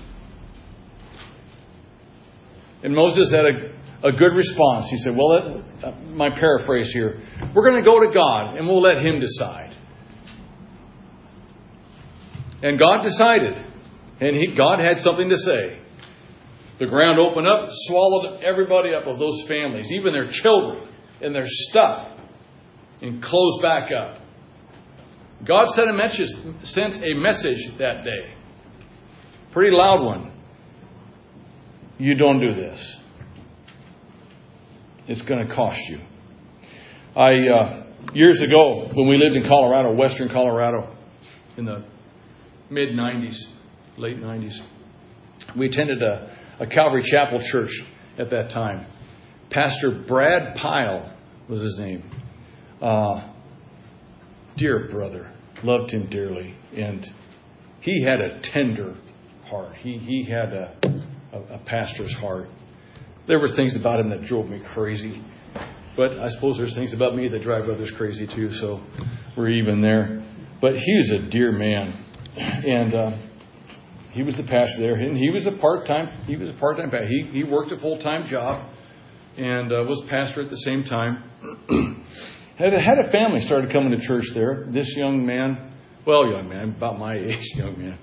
And Moses had a, a good response. He said, Well, uh, my paraphrase here, we're going to go to God and we'll let Him decide. And God decided. And he, God had something to say. The ground opened up, swallowed everybody up of those families, even their children and their stuff, and closed back up. God sent a message, sent a message that day. Pretty loud one. You don't do this. It's going to cost you. I uh, years ago when we lived in Colorado, Western Colorado, in the mid 90s, late 90s. We attended a, a Calvary Chapel church at that time. Pastor Brad Pyle was his name. Uh, dear brother, loved him dearly, and he had a tender heart. He he had a, a, a pastor's heart. There were things about him that drove me crazy, but I suppose there's things about me that drive others crazy too. So we're even there. But he was a dear man, and uh, he was the pastor there, and he was a part time. He was a part time pastor. He he worked a full time job, and uh, was pastor at the same time. (clears throat) had a, family started coming to church there. This young man, well, young man, about my (laughs) age, young man,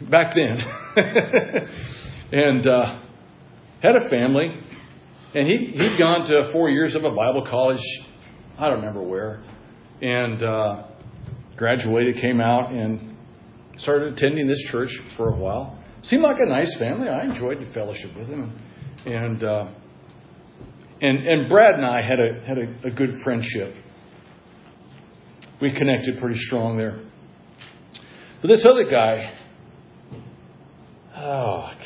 back then, (laughs) and uh, had a family, and he he'd gone to four years of a Bible college. I don't remember where, and uh, graduated, came out, and started attending this church for a while. Seemed like a nice family. I enjoyed the fellowship with him, and uh, and and Brad and I had a had a, a good friendship. We connected pretty strong there. But this other guy, oh, I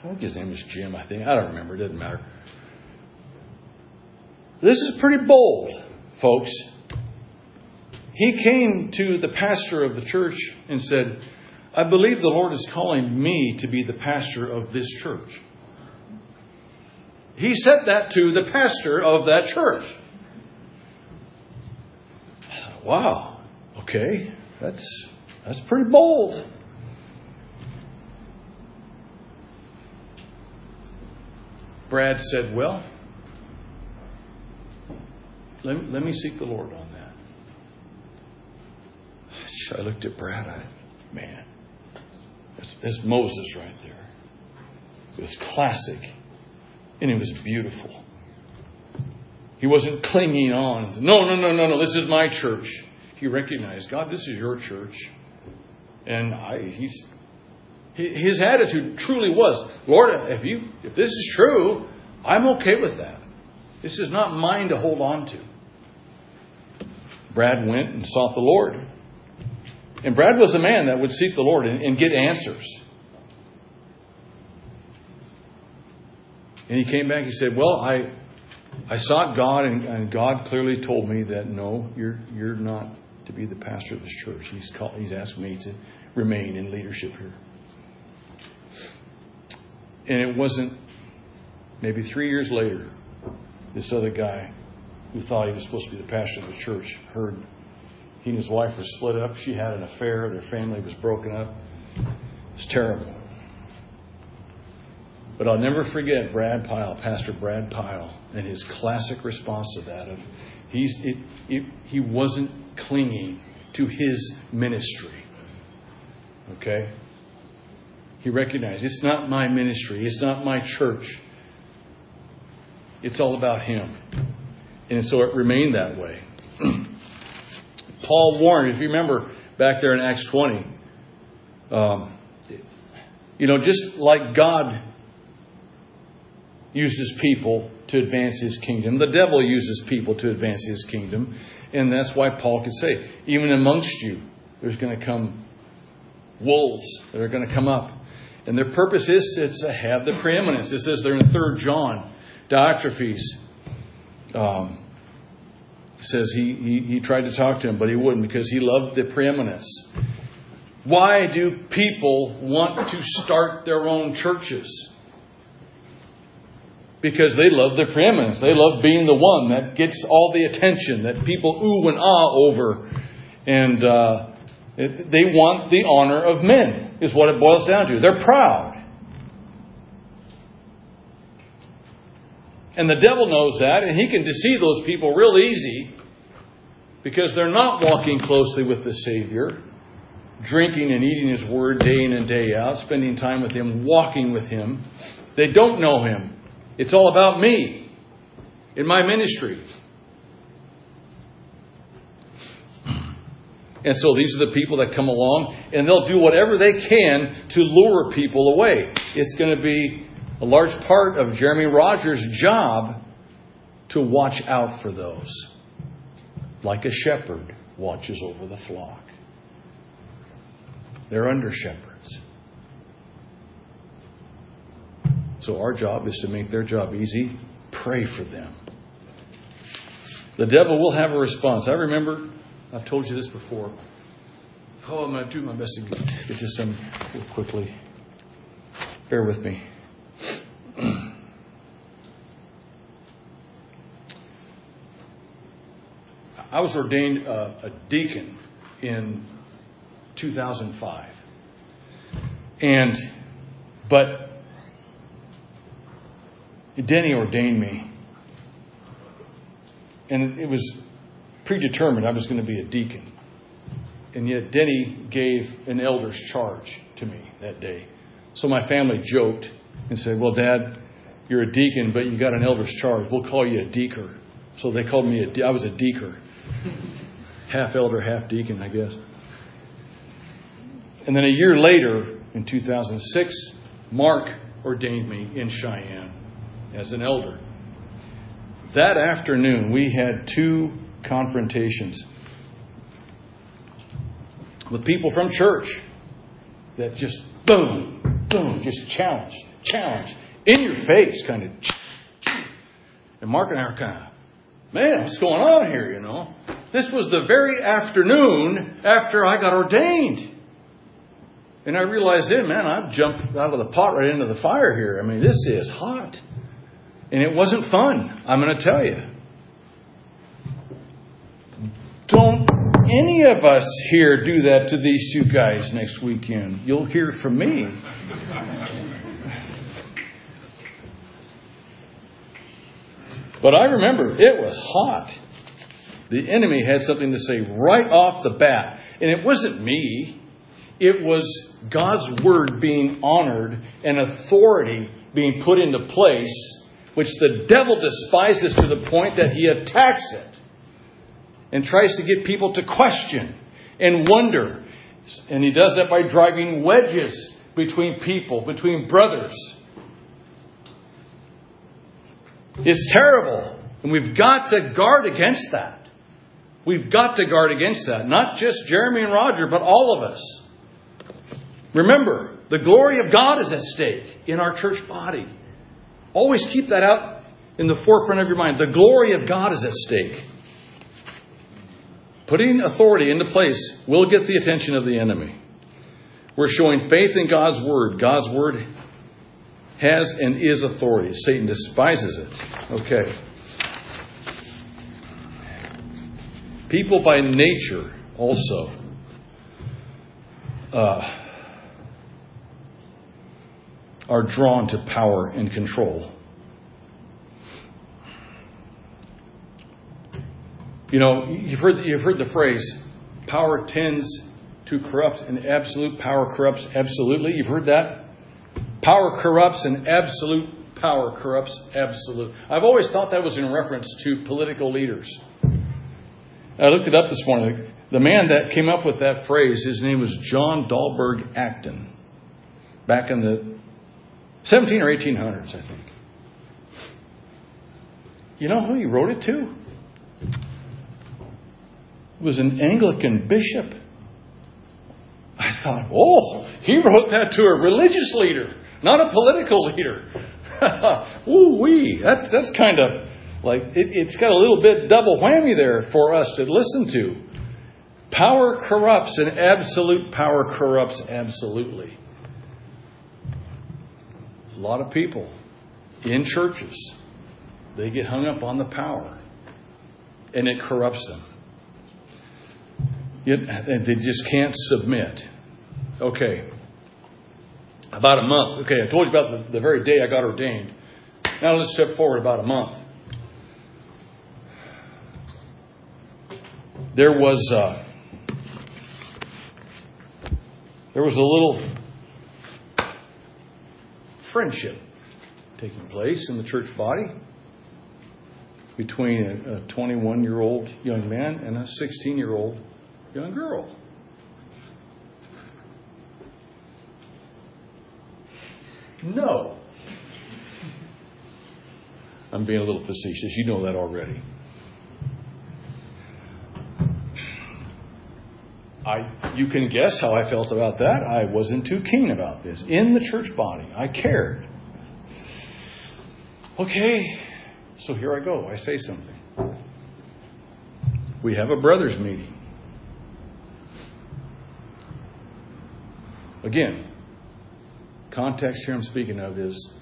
think his name was Jim. I think I don't remember. It doesn't matter. This is pretty bold, folks. He came to the pastor of the church and said, I believe the Lord is calling me to be the pastor of this church. He said that to the pastor of that church. Wow. Okay. That's that's pretty bold. Brad said, Well, let, let me seek the Lord on that. I looked at Brad. I, man, that's, that's Moses right there. It was classic, and it was beautiful. He wasn't clinging on. No, no, no, no, no. This is my church. He recognized, God, this is your church, and I, he's his attitude truly was, Lord, if you if this is true, I'm okay with that. This is not mine to hold on to. Brad went and sought the Lord. And Brad was a man that would seek the Lord and, and get answers. And he came back. He said, "Well, I, I sought God, and, and God clearly told me that no, you're you're not to be the pastor of this church. He's called, He's asked me to remain in leadership here." And it wasn't maybe three years later, this other guy who thought he was supposed to be the pastor of the church heard he and his wife were split up. She had an affair. Their family was broken up. It's terrible. But I'll never forget Brad Pyle, Pastor Brad Pyle, and his classic response to that of he's it, it, he wasn't clinging to his ministry. Okay? He recognized it's not my ministry, it's not my church. It's all about him. And so it remained that way. (clears throat) Paul warned, if you remember back there in Acts 20, um, you know, just like God uses people to advance his kingdom, the devil uses people to advance his kingdom. And that's why Paul could say, even amongst you, there's going to come wolves that are going to come up. And their purpose is to, have the preeminence. It says there in 3 John, Diotrephes. Um, says he, he, he tried to talk to him, but he wouldn't because he loved the preeminence. Why do people want to start their own churches? Because they love their preeminence. They love being the one that gets all the attention, that people ooh and ah over. And uh, it, they want the honor of men, is what it boils down to. They're proud. And the devil knows that, and he can deceive those people real easy because they're not walking closely with the Savior, drinking and eating His Word day in and day out, spending time with Him, walking with Him. They don't know Him. It's all about me in my ministry. And so these are the people that come along, and they'll do whatever they can to lure people away. It's going to be a large part of Jeremy Rogers' job to watch out for those, like a shepherd watches over the flock. They're under shepherds. So our job is to make their job easy, pray for them. The devil will have a response. I remember, I've told you this before. Oh, I'm going to do my best to get to some quickly. Bear with me. I was ordained a deacon in 2005. And, but Denny ordained me. And it was predetermined I was going to be a deacon. And yet Denny gave an elder's charge to me that day. So my family joked and said, Well, Dad, you're a deacon, but you got an elder's charge. We'll call you a deaker. So they called me a, de- I was a deaker. (laughs) half elder, half deacon, I guess. And then a year later, in 2006, Mark ordained me in Cheyenne as an elder. That afternoon, we had two confrontations with people from church that just boom, boom, just challenge, challenge, in your face, kind of. And Mark and I are kind of, man, what's going on here, you know? This was the very afternoon after I got ordained. And I realized then, man, I've jumped out of the pot right into the fire here. I mean, this is hot. And it wasn't fun, I'm going to tell you. Don't any of us here do that to these two guys next weekend. You'll hear from me. But I remember it was hot. The enemy had something to say right off the bat. And it wasn't me, it was God's word being honored and authority being put into place, which the devil despises to the point that he attacks it and tries to get people to question and wonder. And he does that by driving wedges between people, between brothers. It's terrible. And we've got to guard against that. We've got to guard against that. Not just Jeremy and Roger, but all of us. Remember, the glory of God is at stake in our church body. Always keep that out in the forefront of your mind. The glory of God is at stake. Putting authority into place will get the attention of the enemy. We're showing faith in God's word. God's word has and is authority. Satan despises it. Okay. People by nature also uh, are drawn to power and control. You know, you've heard, you've heard the phrase, power tends to corrupt, and absolute power corrupts absolutely. You've heard that? Power corrupts, and absolute power corrupts absolute. I've always thought that was in reference to political leaders. I looked it up this morning. The man that came up with that phrase, his name was John Dalberg Acton, back in the 17 or 1800s, I think. You know who he wrote it to? It was an Anglican bishop. I thought, oh, he wrote that to a religious leader, not a political leader. (laughs) Ooh wee, that's that's kind of like it, it's got a little bit double whammy there for us to listen to. Power corrupts, and absolute power corrupts absolutely. A lot of people in churches, they get hung up on the power, and it corrupts them. Yet, they just can't submit. Okay. About a month. Okay, I told you about the, the very day I got ordained. Now let's step forward about a month. There was uh, there was a little friendship taking place in the church body between a 21 year old young man and a 16 year old young girl. No. I'm being a little facetious. You know that already. I, you can guess how I felt about that. I wasn't too keen about this. In the church body, I cared. Okay, so here I go. I say something. We have a brothers' meeting. Again, context here I'm speaking of is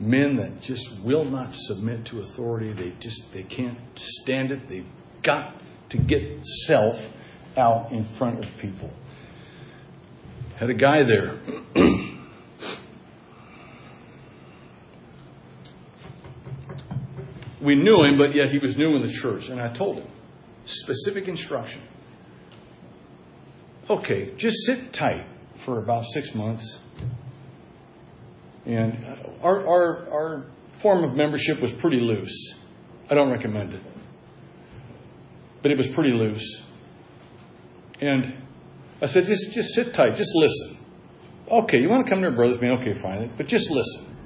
men that just will not submit to authority. They just they can't stand it. They've got to get self out in front of people. had a guy there. (clears throat) we knew him, but yet he was new in the church. And I told him specific instruction. Okay, just sit tight for about six months. And uh, our, our, our form of membership was pretty loose. I don't recommend it. But it was pretty loose. And I said, just, just sit tight, just listen. Okay, you want to come to our brothers meeting? Okay, fine. But just listen.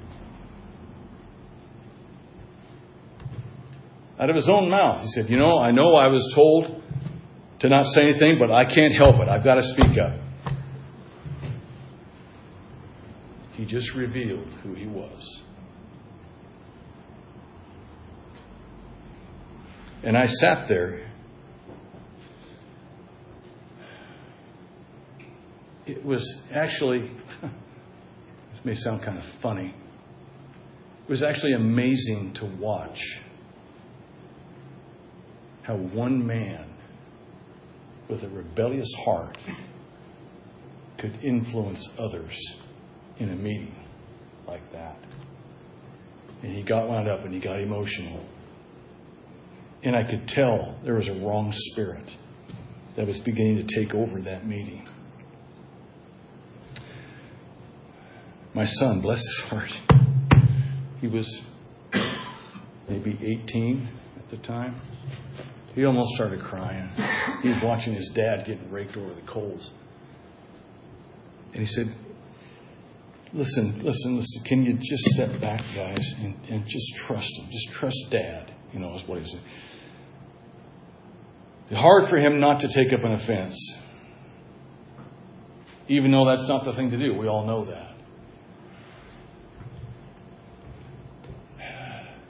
Out of his own mouth, he said, You know, I know I was told to not say anything, but I can't help it. I've got to speak up. He just revealed who he was. And I sat there. It was actually, (laughs) this may sound kind of funny, it was actually amazing to watch how one man with a rebellious heart could influence others in a meeting like that. And he got wound up and he got emotional. And I could tell there was a wrong spirit that was beginning to take over that meeting. My son, bless his heart, he was maybe 18 at the time. He almost started crying. He was watching his dad getting raked over the coals. And he said, Listen, listen, listen. Can you just step back, guys, and, and just trust him? Just trust dad, you know, is what he said. It's hard for him not to take up an offense, even though that's not the thing to do. We all know that.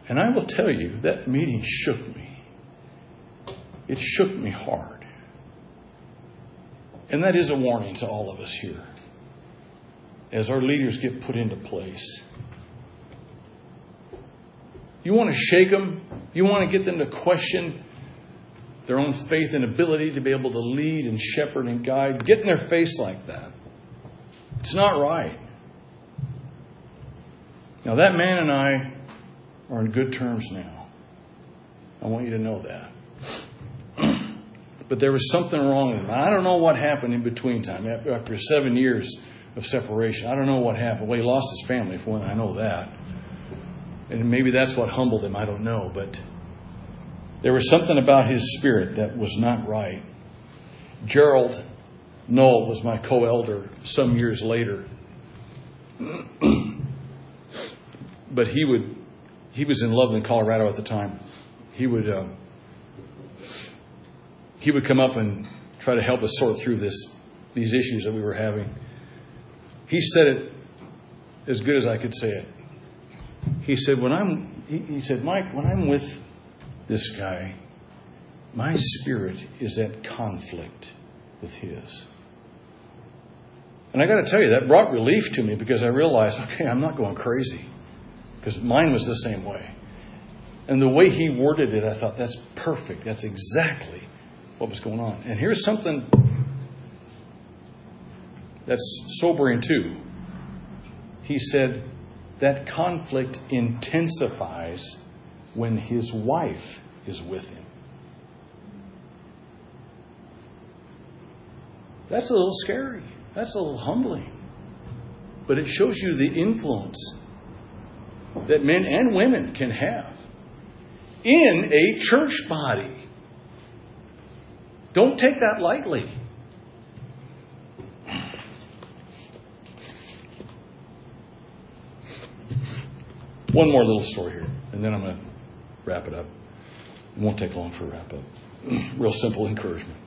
And I will tell you, that meeting shook me. It shook me hard. And that is a warning to all of us here as our leaders get put into place. You want to shake them, you want to get them to question their own faith and ability to be able to lead and shepherd and guide. Get in their face like that. It's not right. Now, that man and I are in good terms now. I want you to know that. but there was something wrong with him. I don't know what happened in between time. After seven years of separation, I don't know what happened. Well, he lost his family, for one, I know that. And maybe that's what humbled him. I don't know. But there was something about his spirit that was not right. Gerald Knoll was my co elder some years later. (clears throat) but he would he was in Loveland, Colorado at the time. He would uh, he would come up and try to help us sort through this these issues that we were having. He said it as good as I could say it. He said, "When I'm," he, he said, "Mike, when I'm with this guy, my spirit is at conflict with his." And I got to tell you, that brought relief to me because I realized, okay, I'm not going crazy because mine was the same way. And the way he worded it, I thought, that's perfect. That's exactly what was going on. And here's something that's sobering too. He said that conflict intensifies when his wife is with him. That's a little scary. That's a little humbling. But it shows you the influence that men and women can have in a church body. Don't take that lightly. One more little story here, and then I'm going to wrap it up. It won't take long for a wrap up. (clears throat) Real simple encouragement.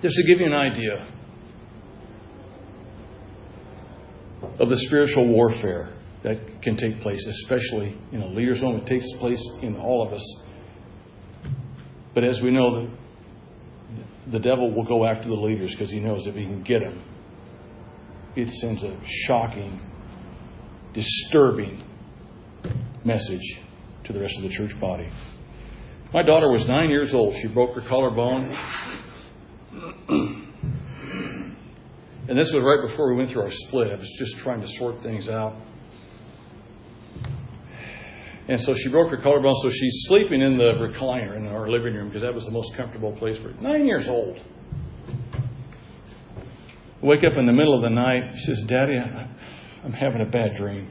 Just to give you an idea of the spiritual warfare that can take place, especially in a leader's home. It takes place in all of us. But as we know, the, the devil will go after the leaders because he knows if he can get them, it sends a shocking, disturbing message to the rest of the church body. My daughter was nine years old. She broke her collarbone. (clears throat) And this was right before we went through our split. I was just trying to sort things out. And so she broke her collarbone, so she's sleeping in the recliner in our living room because that was the most comfortable place for her. Nine years old. Wake up in the middle of the night. She says, Daddy, I'm having a bad dream.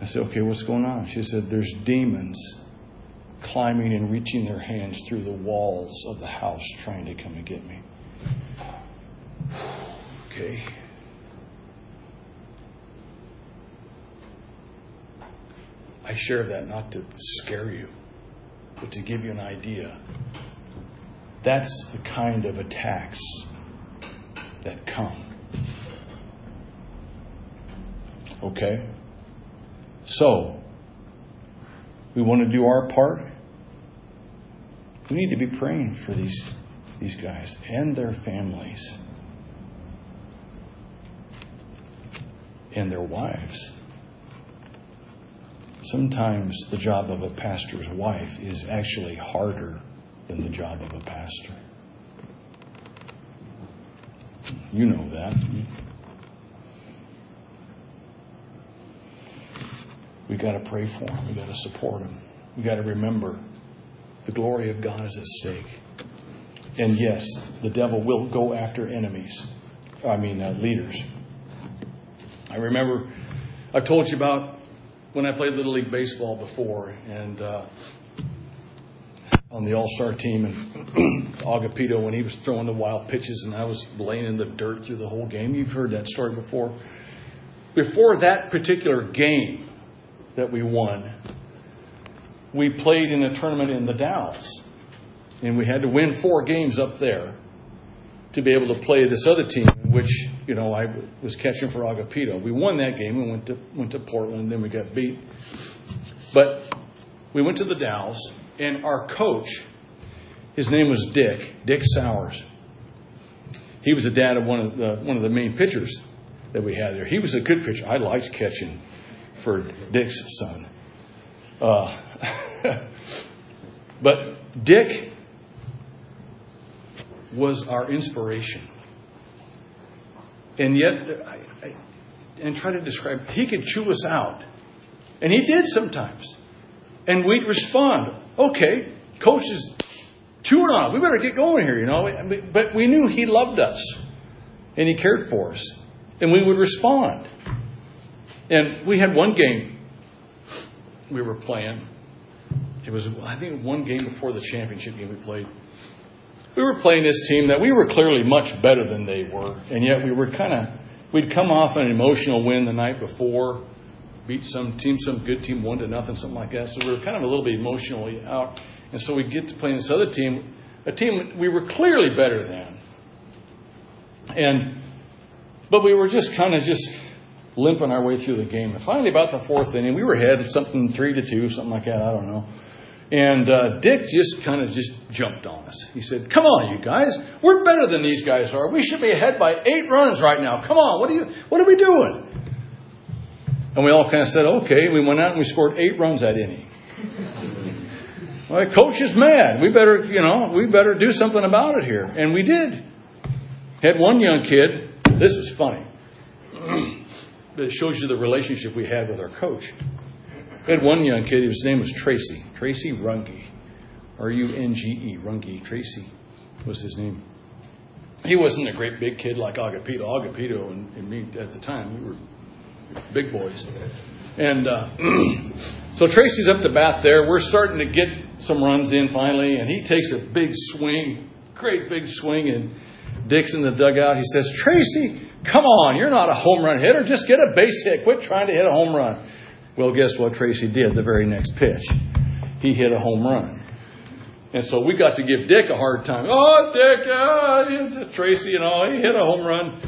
I said, Okay, what's going on? She said, There's demons climbing and reaching their hands through the walls of the house trying to come and get me. (sighs) Okay. I share that not to scare you, but to give you an idea. That's the kind of attacks that come. Okay? So, we want to do our part. We need to be praying for these, these guys and their families and their wives. Sometimes the job of a pastor's wife is actually harder than the job of a pastor. You know that. We got to pray for them. We got to support them. We got to remember the glory of God is at stake. And yes, the devil will go after enemies. I mean, uh, leaders. I remember I've told you about when I played Little League Baseball before, and uh, on the All Star team, and (clears throat) Agapito when he was throwing the wild pitches, and I was laying in the dirt through the whole game. You've heard that story before. Before that particular game that we won, we played in a tournament in the Dalles, and we had to win four games up there to be able to play this other team, which you know I was catching for Agapito. We won that game and went to went to Portland, and then we got beat. But we went to the Dalles, and our coach, his name was Dick Dick Sowers. He was the dad of one of the one of the main pitchers that we had there. He was a good pitcher. I liked catching for Dick's son. Uh, (laughs) but Dick was our inspiration. And yet, and try to describe, he could chew us out. And he did sometimes. And we'd respond, okay, coach is chewing on. We better get going here, you know. But we knew he loved us and he cared for us. And we would respond. And we had one game we were playing. It was, I think, one game before the championship game we played. We were playing this team that we were clearly much better than they were, and yet we were kind of, we'd come off an emotional win the night before, beat some team, some good team, one to nothing, something like that. So we were kind of a little bit emotionally out, and so we get to play this other team, a team we were clearly better than, and but we were just kind of just limping our way through the game. And finally, about the fourth inning, we were ahead something three to two, something like that. I don't know. And uh, Dick just kind of just jumped on us. He said, "Come on, you guys, we're better than these guys are. We should be ahead by eight runs right now. Come on, what are you? What are we doing?" And we all kind of said, "Okay." We went out and we scored eight runs that inning. (laughs) well, coach is mad. We better, you know, we better do something about it here. And we did. Had one young kid. This was funny. (clears throat) it shows you the relationship we had with our coach. We had one young kid, his name was Tracy. Tracy Runge. R U N G E. Runge. Tracy was his name. He wasn't a great big kid like Agapito. Agapito and, and me at the time, we were big boys. And uh, (clears throat) so Tracy's up to bat there. We're starting to get some runs in finally, and he takes a big swing, great big swing, and Dick's in the dugout. He says, Tracy, come on, you're not a home run hitter. Just get a base hit. Quit trying to hit a home run. Well, guess what Tracy did the very next pitch? He hit a home run. And so we got to give Dick a hard time. Oh, Dick, oh, Tracy, you know, he hit a home run.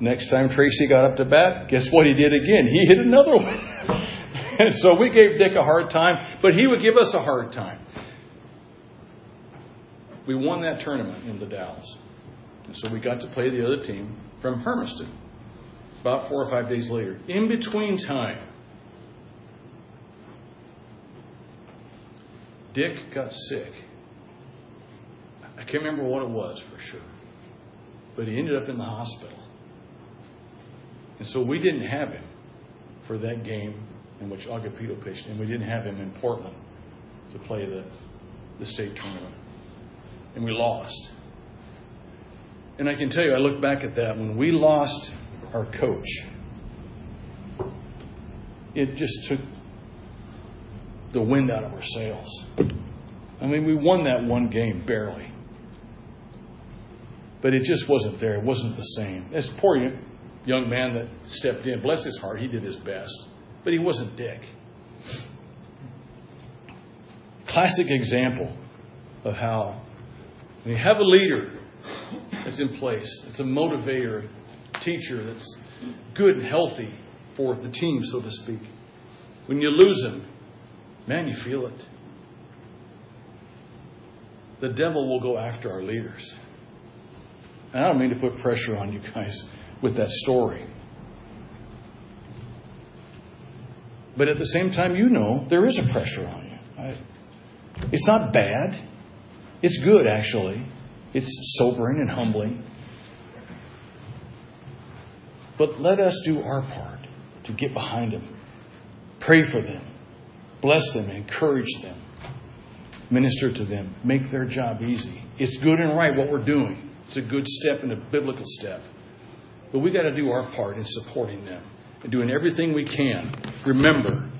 Next time Tracy got up to bat, guess what he did again? He hit another one. (laughs) and so we gave Dick a hard time, but he would give us a hard time. We won that tournament in the Dalles. And so we got to play the other team from Hermiston about four or five days later. In between time, Dick got sick. I can't remember what it was for sure. but he ended up in the hospital. And so we didn't have him for that game in which Agapito pitched, and we didn't have him in Portland to play the, the state tournament. And we lost. And I can tell you, I look back at that, when we lost our coach, it just took the wind out of our sails. I mean, we won that one game barely. But it just wasn't there. It wasn't the same. This poor young man that stepped in, bless his heart, he did his best. But he wasn't Dick. Classic example of how when you have a leader that's in place, it's a motivator, teacher that's good and healthy for the team, so to speak. When you lose them, man, you feel it. The devil will go after our leaders. And I don't mean to put pressure on you guys with that story. But at the same time, you know there is a pressure on you. It's not bad. It's good, actually. It's sobering and humbling. But let us do our part to get behind them, pray for them, bless them, encourage them, minister to them, make their job easy. It's good and right what we're doing. It's a good step and a biblical step. But we got to do our part in supporting them and doing everything we can. Remember,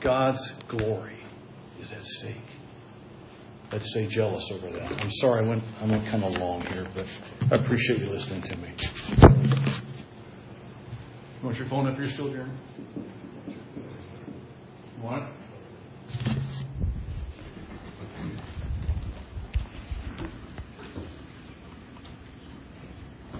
God's glory is at stake. Let's stay jealous over that. I'm sorry I went I went kind of long here, but I appreciate you listening to me. You want your phone up here still, Jeremy? It?